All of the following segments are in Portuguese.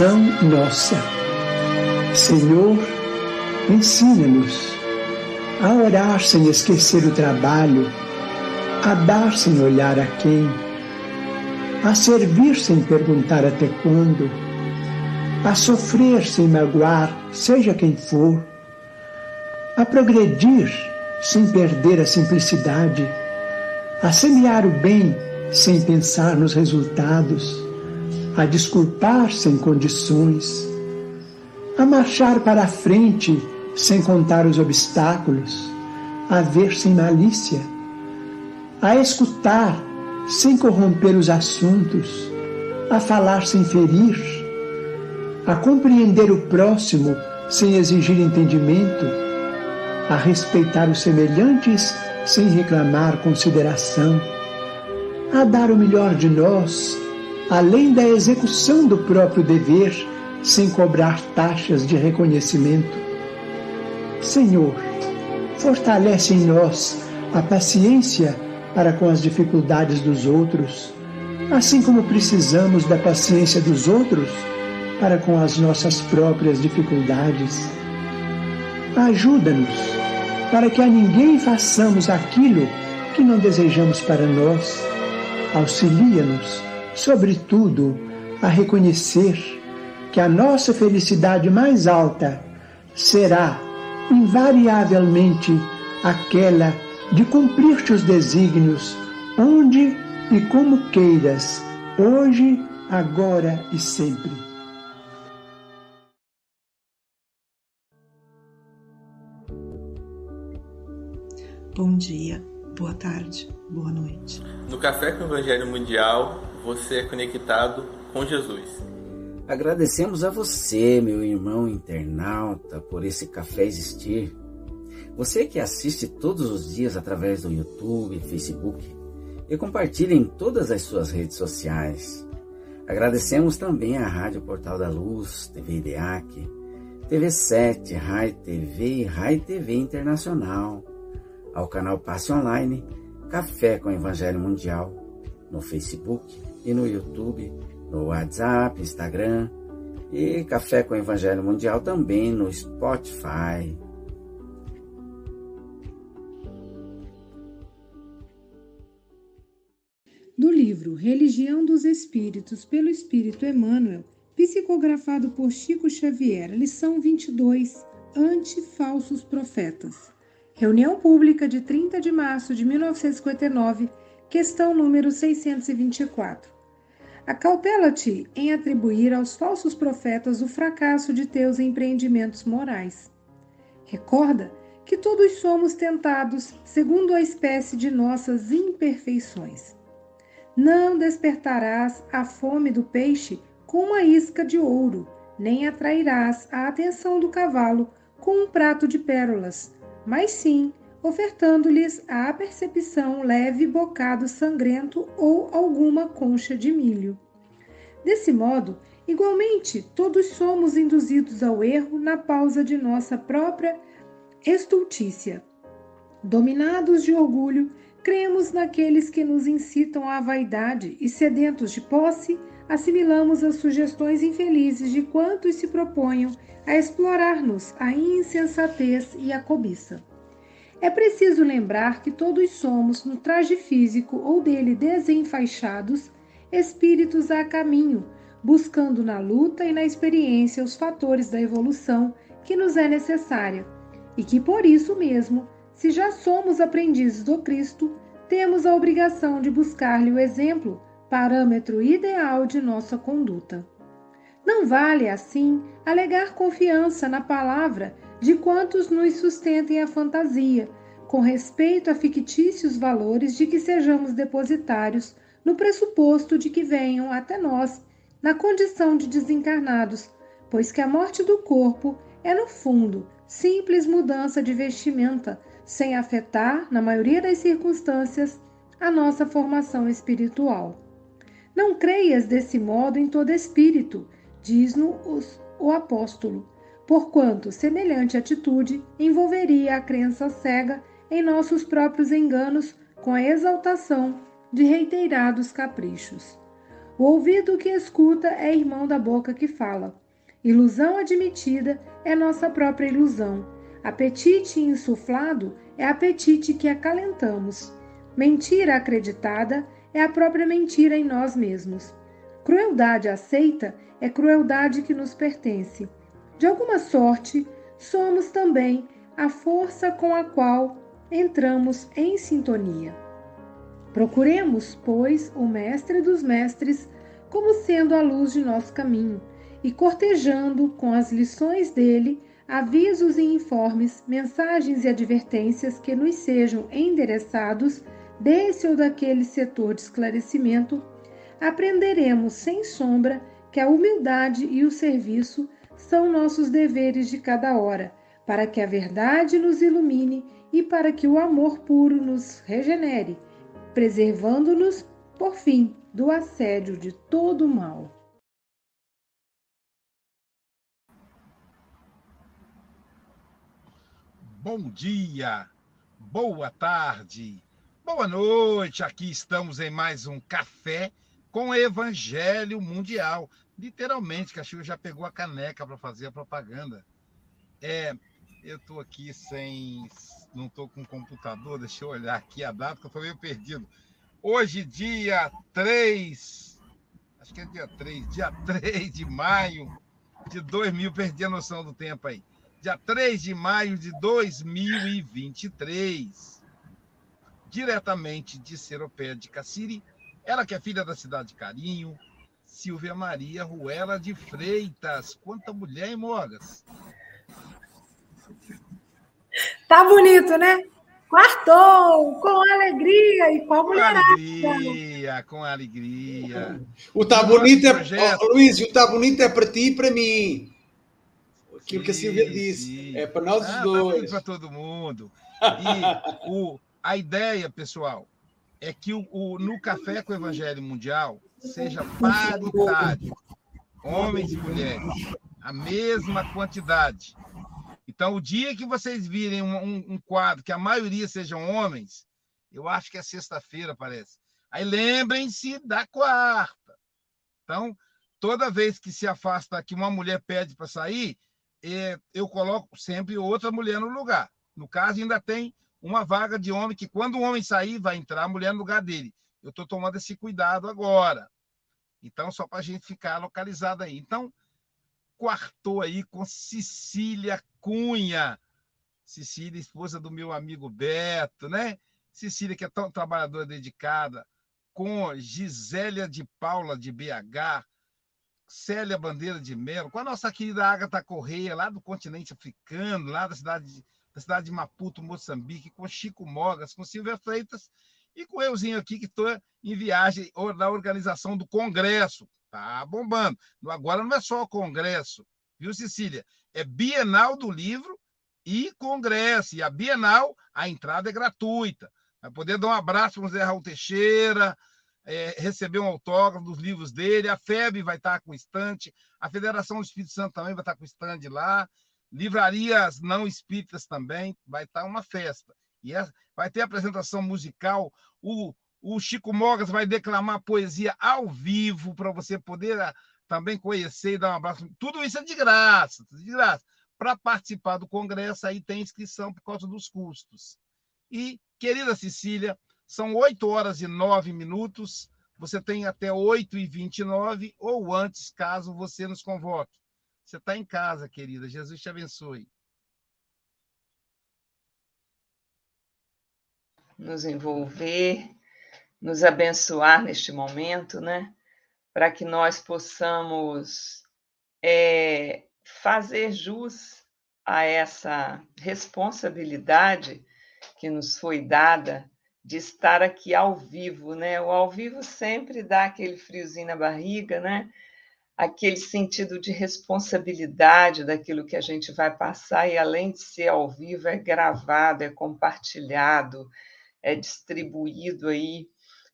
Oração nossa. Senhor, ensina-nos a orar sem esquecer o trabalho, a dar sem olhar a quem, a servir sem perguntar até quando, a sofrer sem magoar, seja quem for, a progredir sem perder a simplicidade, a semear o bem sem pensar nos resultados, a desculpar sem condições, a marchar para a frente sem contar os obstáculos, a ver sem malícia, a escutar sem corromper os assuntos, a falar sem ferir, a compreender o próximo sem exigir entendimento a respeitar os semelhantes sem reclamar consideração, a dar o melhor de nós, além da execução do próprio dever, sem cobrar taxas de reconhecimento. Senhor, fortalece em nós a paciência para com as dificuldades dos outros, assim como precisamos da paciência dos outros para com as nossas próprias dificuldades. Ajuda-nos para que a ninguém façamos aquilo que não desejamos para nós. Auxilia-nos, sobretudo, a reconhecer que a nossa felicidade mais alta será, invariavelmente, aquela de cumprir teus desígnios, onde e como queiras, hoje, agora e sempre. Bom dia, boa tarde, boa noite. No Café com o Evangelho Mundial, você é conectado com Jesus. Agradecemos a você, meu irmão internauta, por esse café existir. Você que assiste todos os dias através do YouTube, Facebook e compartilha em todas as suas redes sociais. Agradecemos também à Rádio Portal da Luz, TV IDEAC, TV7, Rai TV e Rai TV Internacional ao canal Passe Online Café com Evangelho Mundial no Facebook e no YouTube, no WhatsApp, Instagram e Café com Evangelho Mundial também no Spotify. Do livro Religião dos Espíritos, pelo Espírito Emmanuel, psicografado por Chico Xavier, lição 22, Anti-Falsos Profetas. Reunião Pública de 30 de março de 1959, questão número 624. Acautela-te em atribuir aos falsos profetas o fracasso de teus empreendimentos morais. Recorda que todos somos tentados segundo a espécie de nossas imperfeições. Não despertarás a fome do peixe com uma isca de ouro, nem atrairás a atenção do cavalo com um prato de pérolas mas sim ofertando-lhes a percepção leve bocado sangrento ou alguma concha de milho. Desse modo, igualmente, todos somos induzidos ao erro na pausa de nossa própria estultícia. Dominados de orgulho, cremos naqueles que nos incitam à vaidade e, sedentos de posse, assimilamos as sugestões infelizes de quantos se proponham a explorar-nos a insensatez e a cobiça. É preciso lembrar que todos somos, no traje físico ou dele desenfaixados, espíritos a caminho, buscando na luta e na experiência os fatores da evolução que nos é necessária, e que por isso mesmo, se já somos aprendizes do Cristo, temos a obrigação de buscar-lhe o exemplo parâmetro ideal de nossa conduta. Não vale, assim, alegar confiança na palavra de quantos nos sustentem a fantasia, com respeito a fictícios valores de que sejamos depositários, no pressuposto de que venham até nós na condição de desencarnados, pois que a morte do corpo é, no fundo, simples mudança de vestimenta, sem afetar, na maioria das circunstâncias, a nossa formação espiritual. Não creias desse modo em todo espírito, diz-nos o apóstolo, porquanto semelhante atitude envolveria a crença cega em nossos próprios enganos com a exaltação de reiterados caprichos. O ouvido que escuta é irmão da boca que fala. Ilusão admitida é nossa própria ilusão. Apetite insuflado é apetite que acalentamos. Mentira acreditada é a própria mentira em nós mesmos. Crueldade aceita é crueldade que nos pertence. De alguma sorte, somos também a força com a qual entramos em sintonia. Procuremos, pois, o Mestre dos Mestres como sendo a luz de nosso caminho e cortejando com as lições dele avisos e informes, mensagens e advertências que nos sejam endereçados desse ou daquele setor de esclarecimento, aprenderemos sem sombra que a humildade e o serviço são nossos deveres de cada hora, para que a verdade nos ilumine e para que o amor puro nos regenere preservando-nos, por fim, do assédio de todo o mal. Bom dia, boa tarde, boa noite. Aqui estamos em mais um café com Evangelho Mundial. Literalmente, Chico já pegou a caneca para fazer a propaganda. É, eu estou aqui sem. Não estou com computador, deixa eu olhar aqui a data, que eu estou meio perdido. Hoje, dia 3, acho que é dia 3, dia 3 de maio de 2000, perdi a noção do tempo aí. Dia 3 de maio de 2023. Diretamente de Seropé de Cassiri, ela que é filha da cidade de Carinho, Silvia Maria Ruela de Freitas. Quanta mulher, hein, Mogas? Tá bonito, né? Quartou, com alegria e com a mulherada. Com alegria, com alegria. O tá bonito é, oh, Luís, o tá bonito é para ti e para mim. Aquilo sim, que a Silvia disse. Sim. É para nós ah, os dois. Tá para todo mundo. E o, a ideia, pessoal, é que o, o, no Café com o Evangelho Mundial seja paritário. Homens e mulheres. A mesma quantidade. Então, o dia que vocês virem um, um, um quadro que a maioria sejam homens, eu acho que é sexta-feira, parece. Aí lembrem-se da quarta. Então, toda vez que se afasta que uma mulher pede para sair, é, eu coloco sempre outra mulher no lugar. No caso, ainda tem uma vaga de homem que, quando o homem sair, vai entrar a mulher no lugar dele. Eu estou tomando esse cuidado agora. Então, só para a gente ficar localizado aí. Então, quartou aí com Cecília Cunha. Cecília, esposa do meu amigo Beto, né? Cecília, que é tão trabalhadora dedicada, com Gisélia de Paula, de BH, Célia Bandeira de Melo, com a nossa querida Agatha Correia, lá do continente africano, lá da cidade de, da cidade de Maputo, Moçambique, com Chico Mogas, com Silvia Freitas e com euzinho aqui que estou em viagem na organização do Congresso, Tá bombando. Agora não é só o congresso, viu, Cecília? É Bienal do Livro e congresso. E a Bienal, a entrada é gratuita. Vai poder dar um abraço para o Zé Raul Teixeira, é, receber um autógrafo dos livros dele. A FEB vai estar com estante, a Federação do Espírito Santo também vai estar com estande lá. Livrarias não espíritas também, vai estar uma festa. E é, vai ter apresentação musical. O, o Chico Mogas vai declamar poesia ao vivo para você poder ah, também conhecer e dar um abraço. Tudo isso é de graça, de graça. Para participar do congresso, aí tem inscrição por causa dos custos. E, querida Cecília, são 8 horas e 9 minutos. Você tem até 8 e 29 ou antes, caso você nos convoque. Você está em casa, querida. Jesus te abençoe. Nos envolver nos abençoar neste momento, né? Para que nós possamos é, fazer jus a essa responsabilidade que nos foi dada de estar aqui ao vivo, né? O ao vivo sempre dá aquele friozinho na barriga, né? Aquele sentido de responsabilidade daquilo que a gente vai passar e além de ser ao vivo é gravado, é compartilhado, é distribuído aí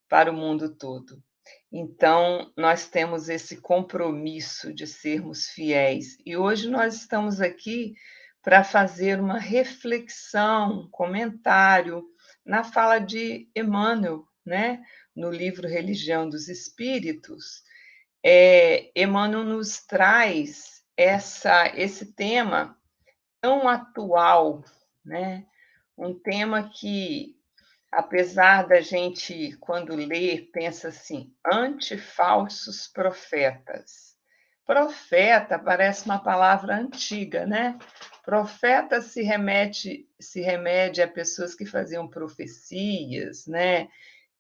para o mundo todo. Então, nós temos esse compromisso de sermos fiéis. E hoje nós estamos aqui para fazer uma reflexão, comentário na fala de Emmanuel, né, no livro Religião dos Espíritos, é, Emmanuel nos traz essa, esse tema tão atual, né? Um tema que, apesar da gente, quando lê, pensa assim, antifalsos profetas. Profeta parece uma palavra antiga, né? Profeta se remete, se remete a pessoas que faziam profecias, né?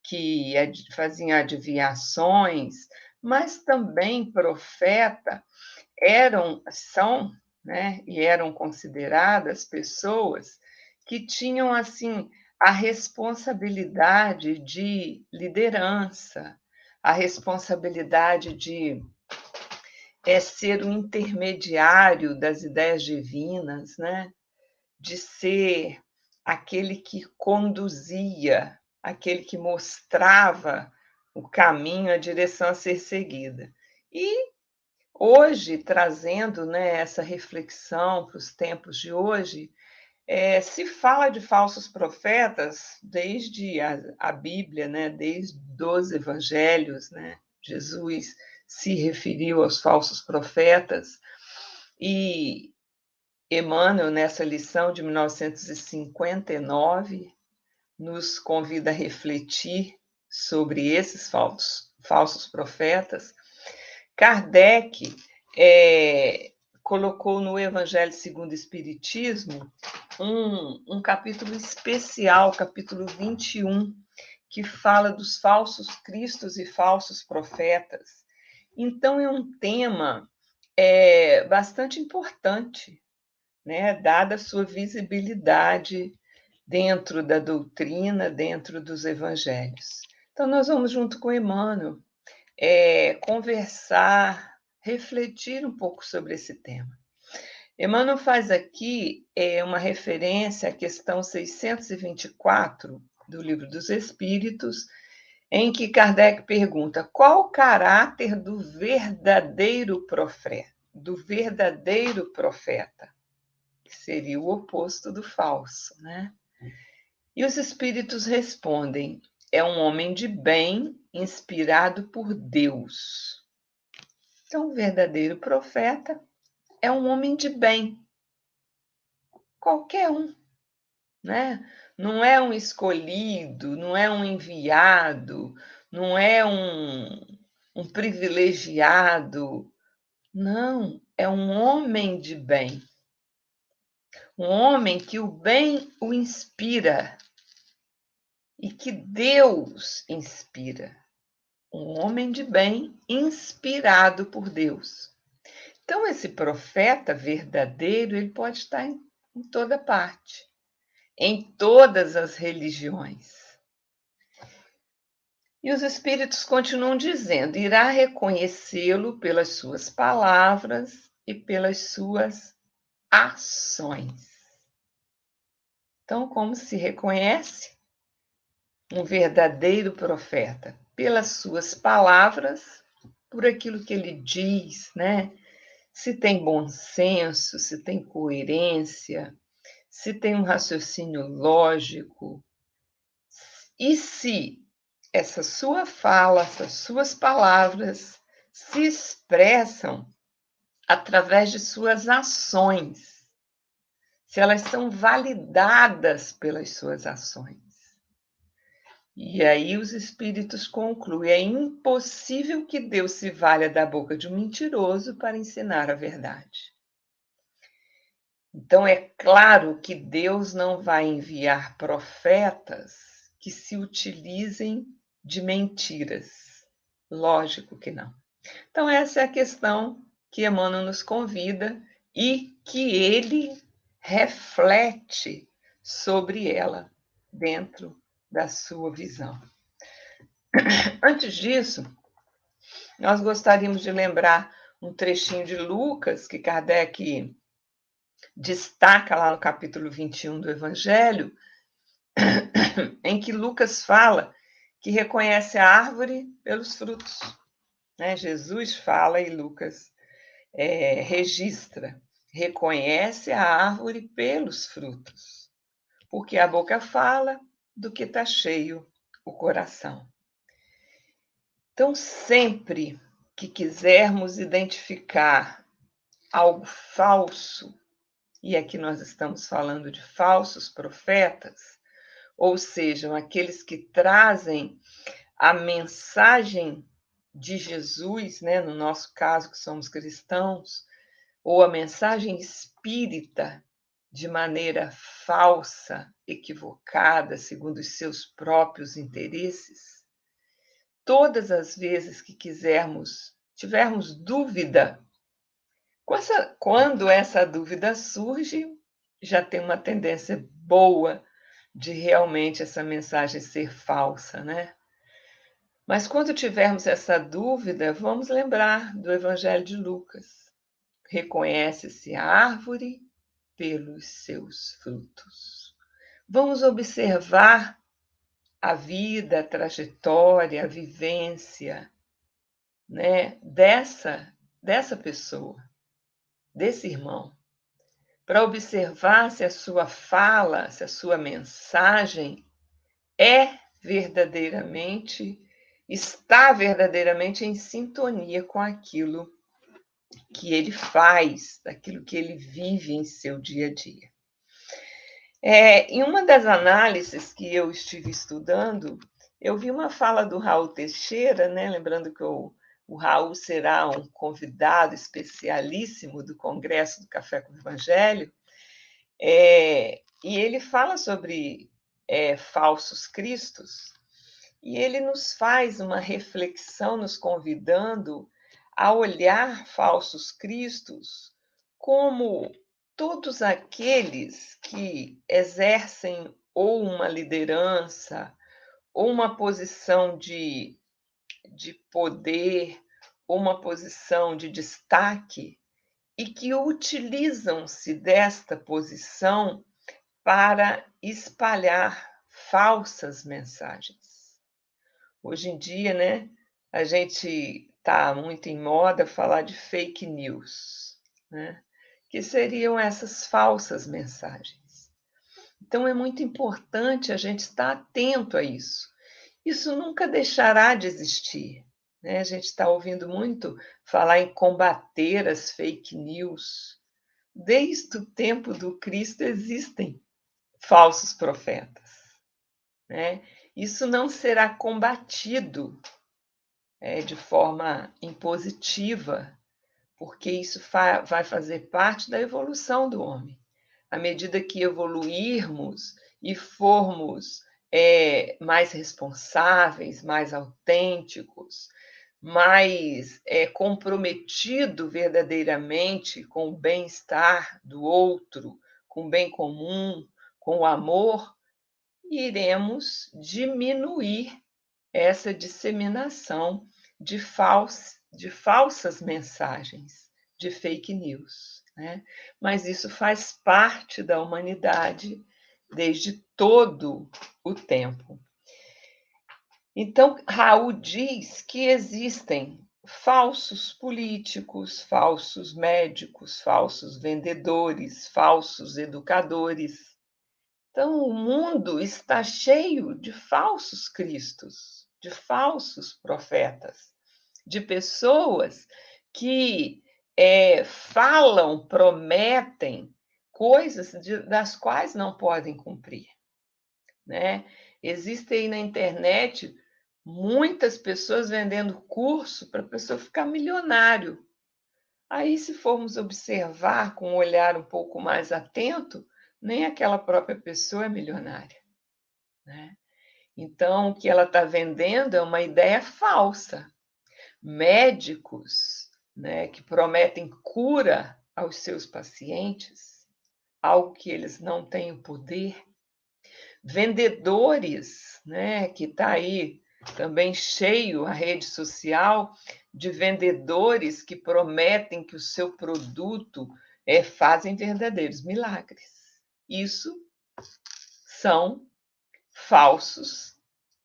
Que faziam adivinhações, mas também profeta eram, são, né? E eram consideradas pessoas que tinham assim a responsabilidade de liderança, a responsabilidade de é ser o intermediário das ideias divinas, né? De ser aquele que conduzia, aquele que mostrava o caminho, a direção a ser seguida. E hoje, trazendo né, essa reflexão para os tempos de hoje, é, se fala de falsos profetas desde a, a Bíblia, né, desde os evangelhos, né, Jesus se referiu aos falsos profetas e Emmanuel, nessa lição de 1959, nos convida a refletir sobre esses falsos, falsos profetas. Kardec é, colocou no Evangelho segundo o Espiritismo um, um capítulo especial, capítulo 21, que fala dos falsos cristos e falsos profetas. Então, é um tema é, bastante importante, né, dada a sua visibilidade dentro da doutrina, dentro dos evangelhos. Então, nós vamos, junto com Emmanuel, é, conversar refletir um pouco sobre esse tema. Emmanuel faz aqui é, uma referência à questão 624 do Livro dos Espíritos, em que Kardec pergunta qual o caráter do verdadeiro profeta, do verdadeiro profeta, que seria o oposto do falso, né? E os espíritos respondem: é um homem de bem, inspirado por Deus. Então, o verdadeiro profeta é um homem de bem. Qualquer um, né? Não é um escolhido, não é um enviado, não é um, um privilegiado. Não, é um homem de bem. Um homem que o bem o inspira e que Deus inspira um homem de bem inspirado por Deus. Então, esse profeta verdadeiro, ele pode estar em, em toda parte, em todas as religiões. E os espíritos continuam dizendo: irá reconhecê-lo pelas suas palavras e pelas suas ações. Então, como se reconhece um verdadeiro profeta? Pelas suas palavras, por aquilo que ele diz, né? Se tem bom senso, se tem coerência, se tem um raciocínio lógico, e se essa sua fala, essas suas palavras se expressam através de suas ações, se elas são validadas pelas suas ações. E aí os espíritos concluem: é impossível que Deus se valha da boca de um mentiroso para ensinar a verdade. Então é claro que Deus não vai enviar profetas que se utilizem de mentiras. Lógico que não. Então, essa é a questão que Emmanuel nos convida e que ele reflete sobre ela dentro da sua visão. Antes disso, nós gostaríamos de lembrar um trechinho de Lucas que Kardec destaca lá no capítulo 21 do Evangelho, em que Lucas fala que reconhece a árvore pelos frutos. Né? Jesus fala e Lucas é, registra, reconhece a árvore pelos frutos, porque a boca fala do que está cheio o coração. Então, sempre que quisermos identificar algo falso, e aqui nós estamos falando de falsos profetas, ou sejam, aqueles que trazem a mensagem de Jesus, né, no nosso caso que somos cristãos, ou a mensagem espírita de maneira falsa, equivocada, segundo os seus próprios interesses, todas as vezes que quisermos, tivermos dúvida, quando essa dúvida surge, já tem uma tendência boa de realmente essa mensagem ser falsa, né? Mas quando tivermos essa dúvida, vamos lembrar do Evangelho de Lucas. Reconhece-se a árvore pelos seus frutos. Vamos observar a vida, a trajetória, a vivência, né, dessa dessa pessoa, desse irmão, para observar se a sua fala, se a sua mensagem é verdadeiramente está verdadeiramente em sintonia com aquilo que ele faz, daquilo que ele vive em seu dia a dia. É, em uma das análises que eu estive estudando, eu vi uma fala do Raul Teixeira, né? lembrando que o, Raul será um convidado especialíssimo do Congresso do Café com o Evangelho, é, e ele fala sobre é, falsos cristos, e ele nos faz uma reflexão, nos convidando a olhar falsos cristos como todos aqueles que exercem ou uma liderança, ou uma posição de, de poder, ou uma posição de destaque, e que utilizam-se desta posição para espalhar falsas mensagens. Hoje em dia, né, a gente está muito em moda falar de fake news, né, que seriam essas falsas mensagens. Então, é muito importante a gente estar atento a isso. Isso nunca deixará de existir. Né? A gente está ouvindo muito falar em combater as fake news. Desde o tempo do Cristo existem falsos profetas. Né? isso não será combatido é, de forma impositiva, porque isso fa vai fazer parte da evolução do homem. À medida que evoluirmos e formos é, mais responsáveis, mais autênticos, mais é, comprometido verdadeiramente com o bem-estar do outro, com o bem comum, com o amor, iremos diminuir essa disseminação de, fals, de falsas mensagens, de fake news. Né? Mas isso faz parte da humanidade desde todo o tempo. Então, Raul diz que existem falsos políticos, falsos médicos, falsos vendedores, falsos educadores, então, o mundo está cheio de falsos cristos, de falsos profetas, de pessoas que é, falam, prometem coisas de, das quais não podem cumprir. Né? Existem aí na internet muitas pessoas vendendo curso para a pessoa ficar milionário. Aí, se formos observar com um olhar um pouco mais atento, nem aquela própria pessoa é milionária. Né? Então, o que ela está vendendo é uma ideia falsa. Médicos né, que prometem cura aos seus pacientes, algo que eles não têm o poder. Vendedores, né, que está aí também cheio a rede social de vendedores que prometem que o seu produto é, fazem verdadeiros milagres. Isso são falsos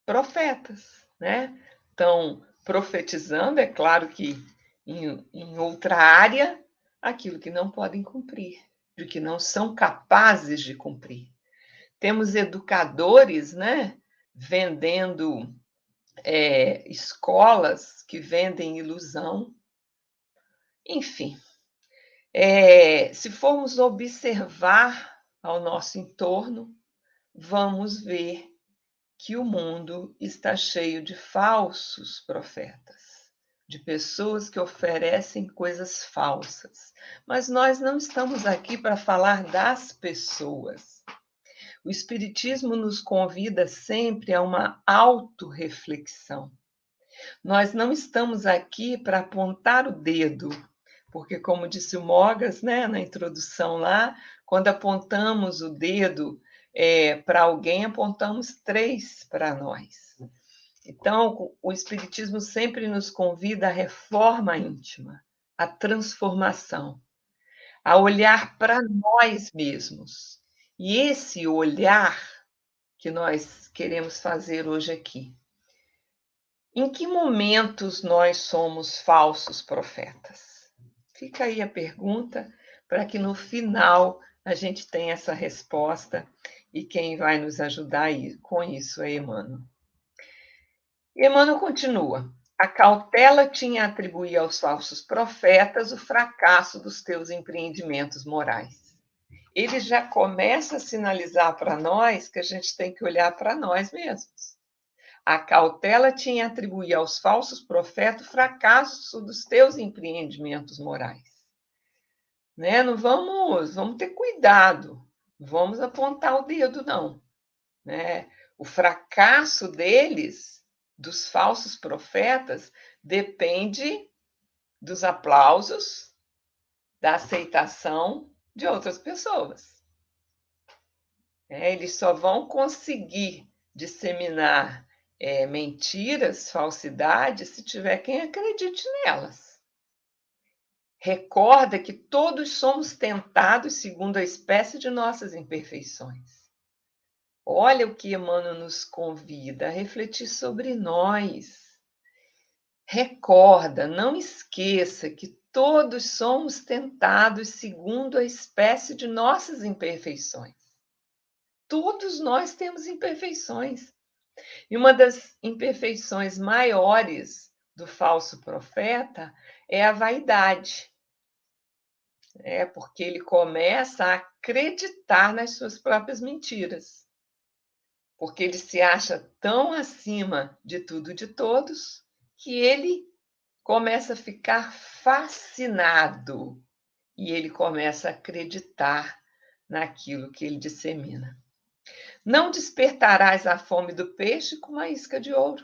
profetas, né? Estão profetizando, é claro que em, em outra área, aquilo que não podem cumprir, de que não são capazes de cumprir. Temos educadores, né? Vendendo é, escolas que vendem ilusão, enfim. É, se formos observar ao nosso entorno, vamos ver que o mundo está cheio de falsos profetas, de pessoas que oferecem coisas falsas. Mas nós não estamos aqui para falar das pessoas. O Espiritismo nos convida sempre a uma autorreflexão. Nós não estamos aqui para apontar o dedo, porque, como disse o Mogas né, na introdução lá, quando apontamos o dedo é, para alguém, apontamos três para nós. Então, o Espiritismo sempre nos convida à reforma íntima, à transformação, a olhar para nós mesmos e esse olhar que nós queremos fazer hoje aqui. Em que momentos nós somos falsos profetas? Fica aí a pergunta para que no final a gente tenha essa resposta e quem vai nos ajudar com isso é Emmanuel. Emmanuel continua. A cautela tinha atribuído aos falsos profetas o fracasso dos teus empreendimentos morais ele já começa a sinalizar para nós que a gente tem que olhar para nós mesmos. A cautela tinha atribuído aos falsos profetas o fracasso dos teus empreendimentos morais. Né? Não vamos, vamos ter cuidado, vamos apontar o dedo, não. Né? O fracasso deles, dos falsos profetas, depende dos aplausos, da aceitação de outras pessoas. É, eles só vão conseguir disseminar é, mentiras, falsidades, se tiver quem acredite nelas. Recorda que todos somos tentados segundo a espécie de nossas imperfeições. Olha o que Emmanuel nos convida a refletir sobre nós. Recorda, não esqueça que Todos somos tentados segundo a espécie de nossas imperfeições. Todos nós temos imperfeições. E uma das imperfeições maiores do falso profeta é a vaidade. É porque ele começa a acreditar nas suas próprias mentiras. Porque ele se acha tão acima de tudo e de todos que ele começa a ficar fascinado e ele começa a acreditar naquilo que ele dissemina. Não despertarás a fome do peixe com uma isca de ouro,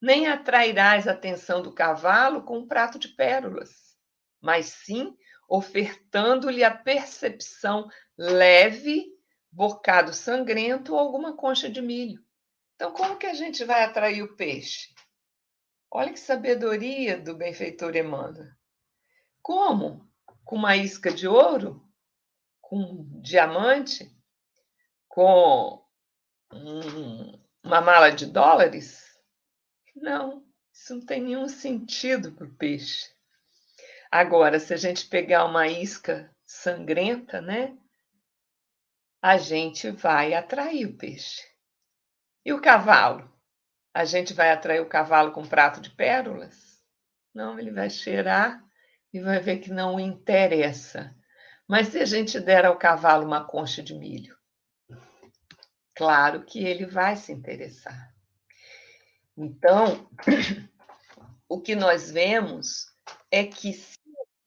nem atrairás a atenção do cavalo com um prato de pérolas, mas sim ofertando-lhe a percepção leve, bocado sangrento ou alguma concha de milho. Então, como que a gente vai atrair o peixe? Olha que sabedoria do benfeitor Emmanuel. Como? Com uma isca de ouro? Com diamante? Com um, uma mala de dólares? Não, isso não tem nenhum sentido para o peixe. Agora, se a gente pegar uma isca sangrenta, né? A gente vai atrair o peixe. E o cavalo? a gente vai atrair o cavalo com um prato de pérolas? Não, ele vai cheirar e vai ver que não interessa. Mas se a gente der ao cavalo uma concha de milho, claro que ele vai se interessar. Então, o que nós vemos é que se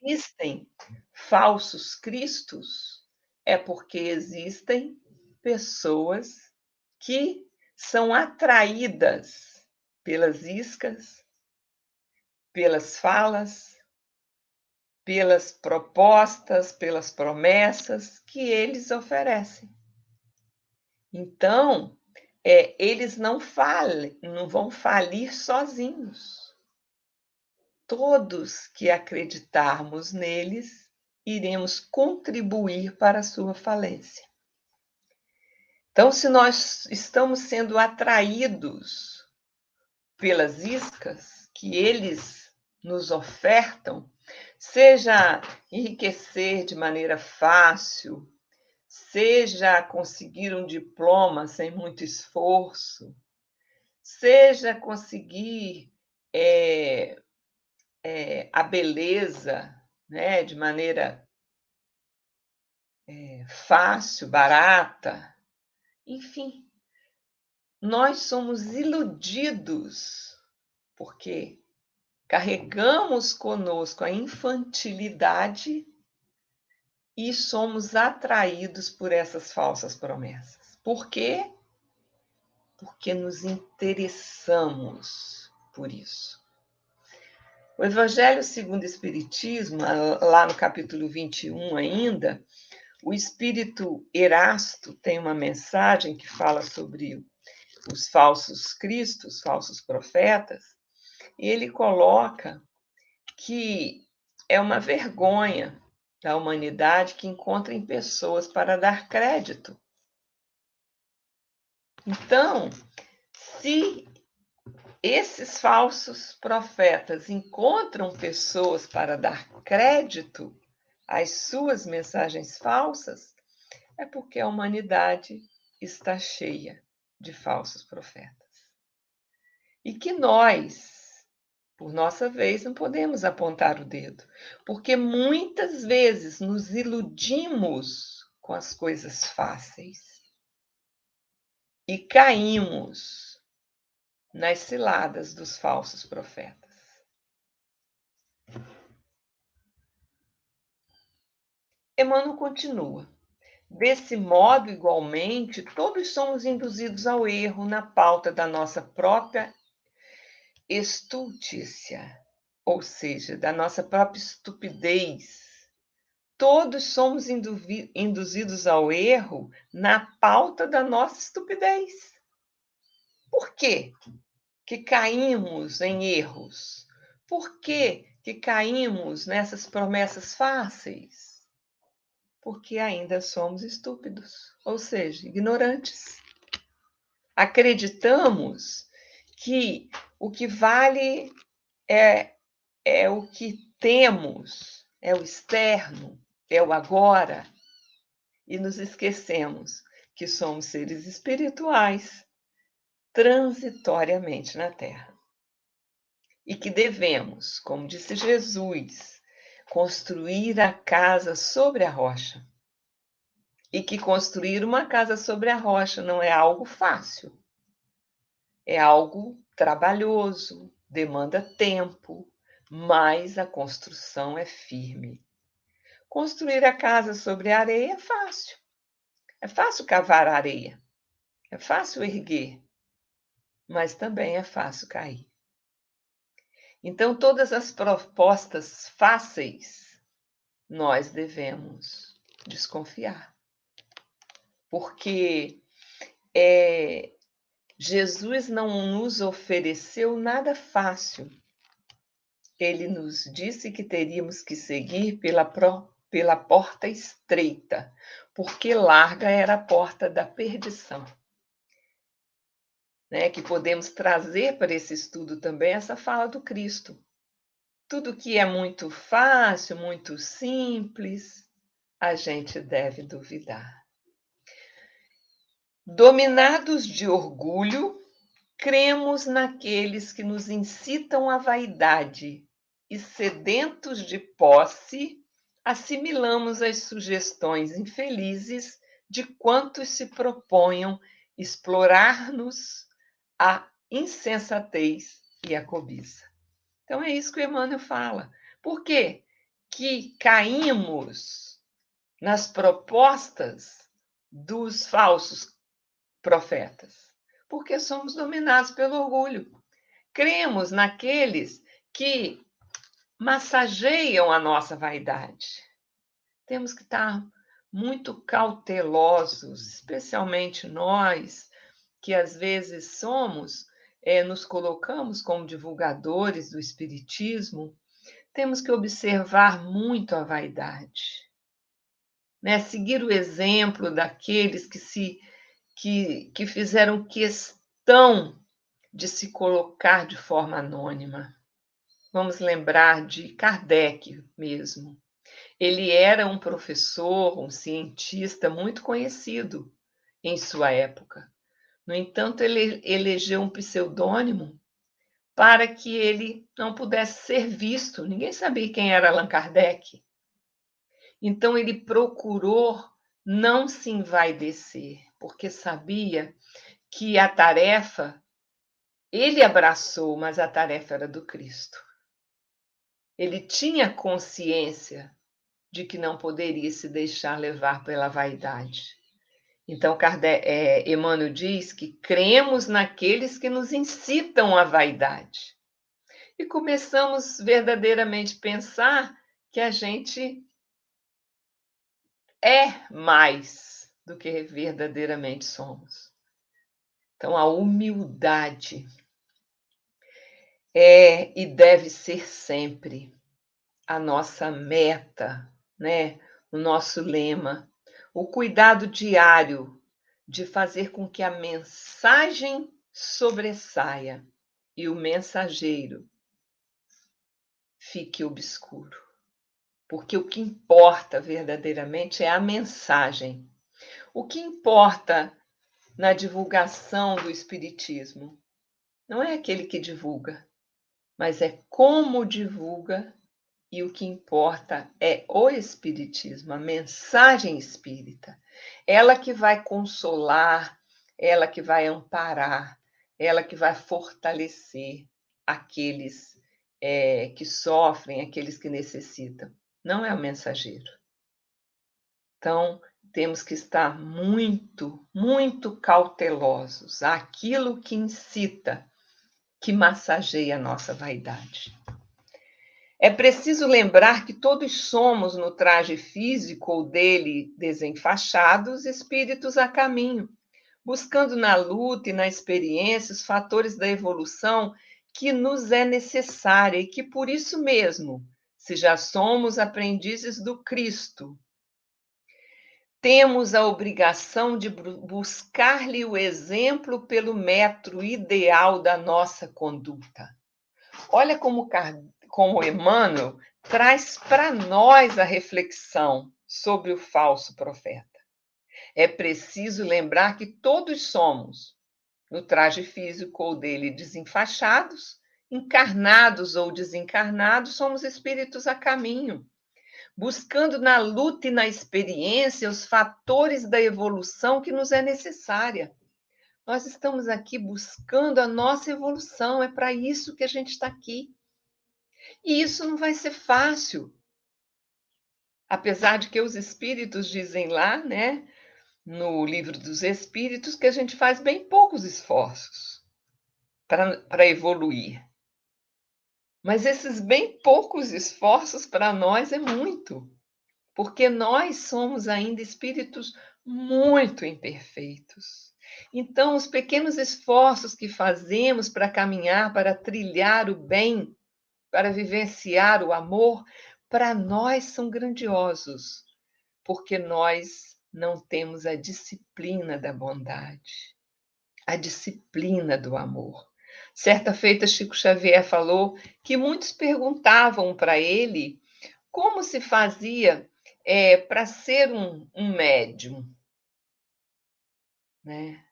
existem falsos cristos, é porque existem pessoas que são atraídas pelas iscas, pelas falas, pelas propostas, pelas promessas que eles oferecem. Então, é, eles não falem, não vão falir sozinhos. Todos que acreditarmos neles, iremos contribuir para a sua falência. Então, se nós estamos sendo atraídos pelas iscas que eles nos ofertam, seja enriquecer de maneira fácil, seja conseguir um diploma sem muito esforço, seja conseguir é, é, a beleza né, de maneira é, fácil, barata, enfim, nós somos iludidos porque carregamos conosco a infantilidade e somos atraídos por essas falsas promessas. Por quê? Porque nos interessamos por isso. O Evangelho segundo o Espiritismo, lá no capítulo 21 ainda, o espírito Erasto tem uma mensagem que fala sobre os falsos cristos, falsos profetas, e ele coloca que é uma vergonha da humanidade que encontrem pessoas para dar crédito. Então, se esses falsos profetas encontram pessoas para dar crédito às suas mensagens falsas, é porque a humanidade está cheia de falsos profetas. E que nós, por nossa vez, não podemos apontar o dedo, porque muitas vezes nos iludimos com as coisas fáceis e caímos nas ciladas dos falsos profetas. Emmanuel continua. Desse modo, igualmente, todos somos induzidos ao erro na pauta da nossa própria estultícia, ou seja, da nossa própria estupidez. Todos somos induzidos ao erro na pauta da nossa estupidez. Por quê que caímos em erros? Por quê que caímos nessas promessas fáceis? Porque ainda somos estúpidos, ou seja, ignorantes. Acreditamos que o que vale é, é o que temos, é o externo, é o agora. E nos esquecemos que somos seres espirituais transitoriamente na Terra. E que devemos, como disse Jesus, construir a casa sobre a rocha. E que construir uma casa sobre a rocha não é algo fácil é algo trabalhoso, demanda tempo, mas a construção é firme. Construir a casa sobre a areia é fácil. É fácil cavar areia. É fácil erguer. Mas também é fácil cair. Então, todas as propostas fáceis, nós devemos desconfiar. Porque é, Jesus não nos ofereceu nada fácil. Ele nos disse que teríamos que seguir pela, pro, pela porta estreita, porque larga era a porta da perdição. Né, que podemos trazer para esse estudo também essa fala do Cristo. Tudo que é muito fácil, muito simples, a gente deve duvidar. Dominados de orgulho, cremos naqueles que nos incitam à vaidade e, sedentos de posse, assimilamos as sugestões infelizes de quantos se proponham explorar-nos a insensatez e a cobiça. Então é isso que o Emmanuel fala. Por quê? Que caímos nas propostas dos falsos profetas? Porque somos dominados pelo orgulho. Cremos naqueles que massageiam a nossa vaidade. Temos que estar muito cautelosos, especialmente nós, que às vezes somos, é, nos colocamos como divulgadores do Espiritismo, temos que observar muito a vaidade. Né? Seguir o exemplo daqueles que se que, que fizeram questão de se colocar de forma anônima. Vamos lembrar de Kardec mesmo. Ele era um professor, um cientista muito conhecido em sua época, No entanto, ele elegeu um pseudônimo para que ele não pudesse ser visto. Ninguém sabia quem era Allan Kardec. Então, ele procurou não se envaidecer, porque sabia que a tarefa ele abraçou, mas a tarefa era do Cristo. Ele tinha consciência de que não poderia se deixar levar pela vaidade. Então, Kardec, é, Emmanuel diz que cremos naqueles que nos incitam à vaidade. E começamos verdadeiramente a pensar que a gente é mais do que verdadeiramente somos. Então, a humildade é e deve ser sempre a nossa meta, né? O nosso lema, o cuidado diário de fazer com que a mensagem sobressaia e o mensageiro fique obscuro. Porque o que importa verdadeiramente é a mensagem. O que importa na divulgação do Espiritismo não é aquele que divulga, mas é como divulga e o que importa é o Espiritismo, a mensagem espírita. Ela que vai consolar, ela que vai amparar, ela que vai fortalecer aqueles é, que sofrem, aqueles que necessitam. Não é o mensageiro. Então, temos que estar muito, muito cautelosos àquilo que incita, que massageia a nossa vaidade. É preciso lembrar que todos somos, no traje físico ou dele desenfaixados, espíritos a caminho, buscando na luta e na experiência os fatores da evolução que nos é necessária e que, por isso mesmo, se já somos aprendizes do Cristo, temos a obrigação de buscar-lhe o exemplo pelo metro ideal da nossa conduta. Olha como como Emmanuel traz para nós a reflexão sobre o falso profeta. É preciso lembrar que todos somos, no traje físico ou dele desenfaixados, encarnados ou desencarnados, somos espíritos a caminho, buscando na luta e na experiência os fatores da evolução que nos é necessária. Nós estamos aqui buscando a nossa evolução, é para isso que a gente está aqui. E isso não vai ser fácil. Apesar de que os espíritos dizem lá, né, no livro dos espíritos, que a gente faz bem poucos esforços para evoluir. Mas esses bem poucos esforços para nós é muito, porque nós somos ainda espíritos muito imperfeitos. Então, os pequenos esforços que fazemos para caminhar, para trilhar o bem, para vivenciar o amor, para nós são grandiosos, porque nós não temos a disciplina da bondade, a disciplina do amor. Certa feita, Chico Xavier falou que muitos perguntavam para ele como se fazia é, para ser um, um médium. Né?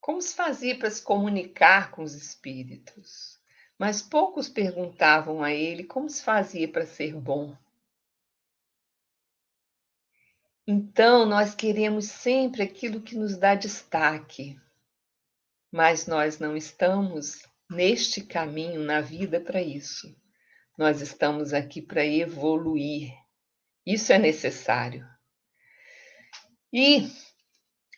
Como se fazia para se comunicar com os espíritos? Mas poucos perguntavam a ele como se fazia para ser bom. Então, nós queremos sempre aquilo que nos dá destaque, mas nós não estamos neste caminho na vida para isso. Nós estamos aqui para evoluir. Isso é necessário. E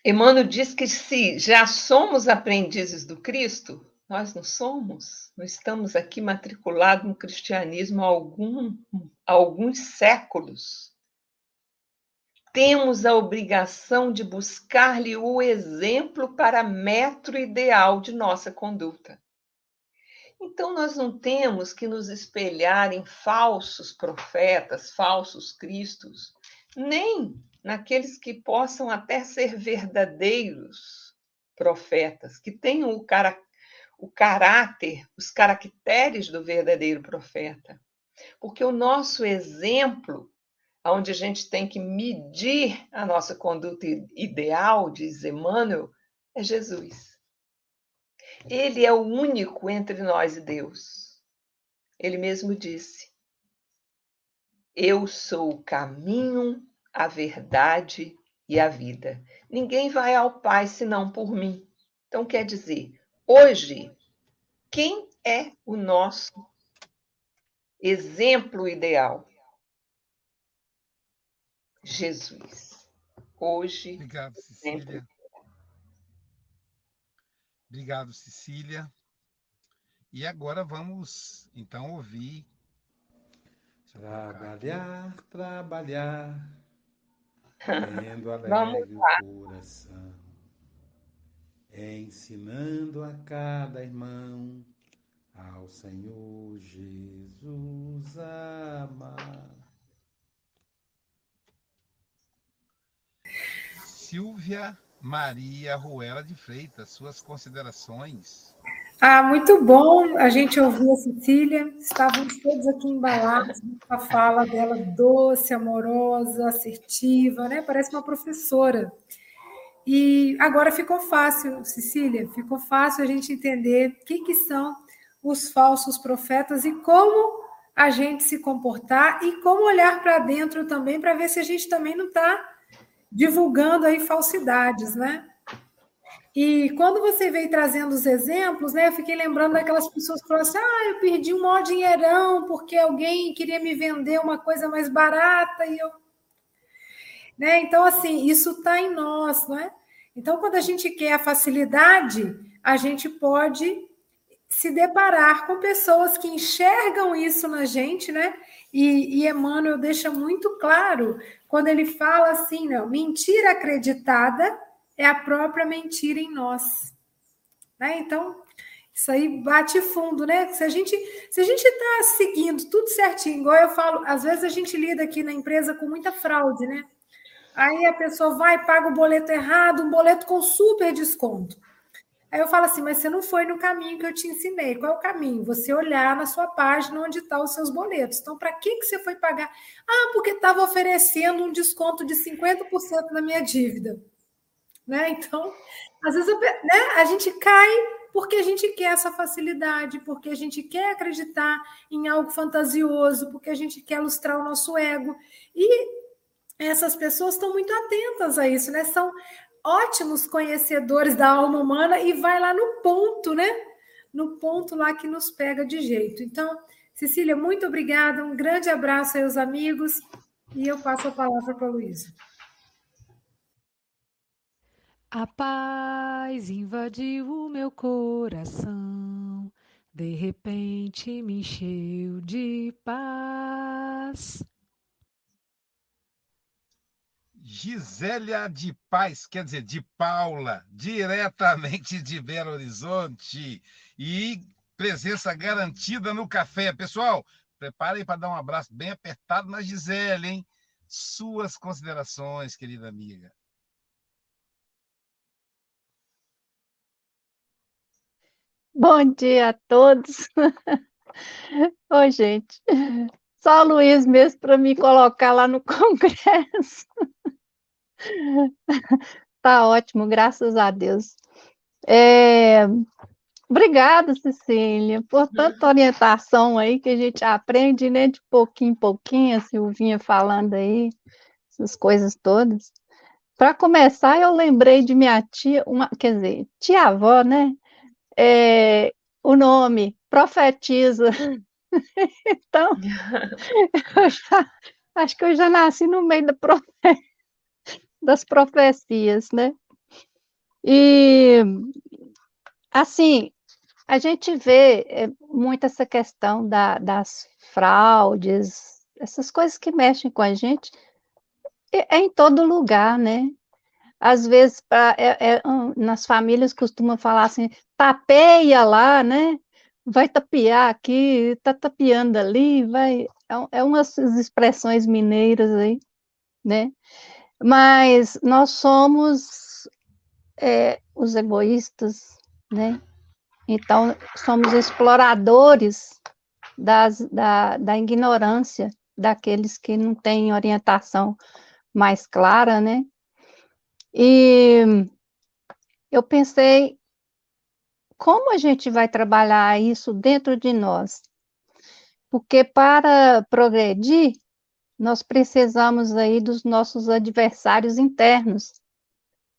Emmanuel diz que se já somos aprendizes do Cristo, nós não somos, não estamos aqui matriculados no cristianismo há, algum, há alguns séculos. Temos a obrigação de buscar-lhe o exemplo para metro ideal de nossa conduta. Então, nós não temos que nos espelhar em falsos profetas, falsos cristos, nem naqueles que possam até ser verdadeiros profetas, que tenham o, cara, o caráter, os caracteres do verdadeiro profeta. Porque o nosso exemplo, onde a gente tem que medir a nossa conduta ideal, diz Emmanuel, é Jesus. Ele é o único entre nós e Deus. Ele mesmo disse: Eu sou o caminho, a verdade e a vida. Ninguém vai ao Pai senão por mim. Então, quer dizer, hoje, quem é o nosso exemplo ideal? Jesus. Hoje. Obrigado, Cecília. Obrigado, Cecília. E agora vamos, então, ouvir. Trabalhar, trabalhar, tendo alegre o coração, ensinando a cada irmão ao Senhor Jesus amar. Silvia Maria Ruela de Freitas, suas considerações. Ah, muito bom a gente ouvir a Cecília. Estávamos todos aqui embalados com a fala dela doce, amorosa, assertiva, né? Parece uma professora. E agora ficou fácil, Cecília, ficou fácil a gente entender o que, que são os falsos profetas e como a gente se comportar e como olhar para dentro também para ver se a gente também não está divulgando aí falsidades, né? E quando você veio trazendo os exemplos, né, eu fiquei lembrando daquelas pessoas que falaram assim: ah, eu perdi um maior dinheirão porque alguém queria me vender uma coisa mais barata e eu. Né? Então, assim, isso está em nós, não é? Então, quando a gente quer a facilidade, a gente pode se deparar com pessoas que enxergam isso na gente, né? E, e Emmanuel deixa muito claro quando ele fala assim, não, mentira acreditada é a própria mentira em nós. Né? Então, isso aí bate fundo, né? Se a gente se a gente está seguindo tudo certinho, igual eu falo, às vezes a gente lida aqui na empresa com muita fraude, né? Aí a pessoa vai, paga o boleto errado, um boleto com super desconto. Aí eu falo assim, mas você não foi no caminho que eu te ensinei. Qual é o caminho? Você olhar na sua página onde estão tá os seus boletos. Então, para que, que você foi pagar? Ah, porque estava oferecendo um desconto de 50% na minha dívida. Né? Então, às vezes né, a gente cai porque a gente quer essa facilidade, porque a gente quer acreditar em algo fantasioso, porque a gente quer lustrar o nosso ego. E essas pessoas estão muito atentas a isso, né? São ótimos conhecedores da alma humana e vai lá no ponto, né? No ponto lá que nos pega de jeito. Então, Cecília, muito obrigada, um grande abraço aí aos amigos e eu passo a palavra para a Luísa. A paz invadiu o meu coração, de repente me encheu de paz. Gisélia de Paz, quer dizer, de Paula, diretamente de Belo Horizonte. E presença garantida no café. Pessoal, preparem para dar um abraço bem apertado na Gisele, hein? Suas considerações, querida amiga. Bom dia a todos. Oi, gente. Só o Luiz mesmo para me colocar lá no Congresso. Tá ótimo, graças a Deus. É... Obrigada, Cecília, por tanta orientação aí que a gente aprende, né, de pouquinho em pouquinho, a Silvinha falando aí, essas coisas todas. Para começar, eu lembrei de minha tia, uma, quer dizer, tia-avó, né? É, o nome, profetiza. então, eu já, acho que eu já nasci no meio da profecia das profecias, né? E, assim, a gente vê é, muito essa questão da, das fraudes, essas coisas que mexem com a gente, é, em todo lugar, né? Às vezes, pra, é, é, nas famílias costumam falar assim, tapeia lá, né? Vai tapear aqui, tá tapeando ali, vai. É, é umas expressões mineiras aí, né? Mas nós somos é, os egoístas, né? Então, somos exploradores das, da, da ignorância daqueles que não têm orientação mais clara, né? E eu pensei como a gente vai trabalhar isso dentro de nós? Porque para progredir, nós precisamos aí dos nossos adversários internos.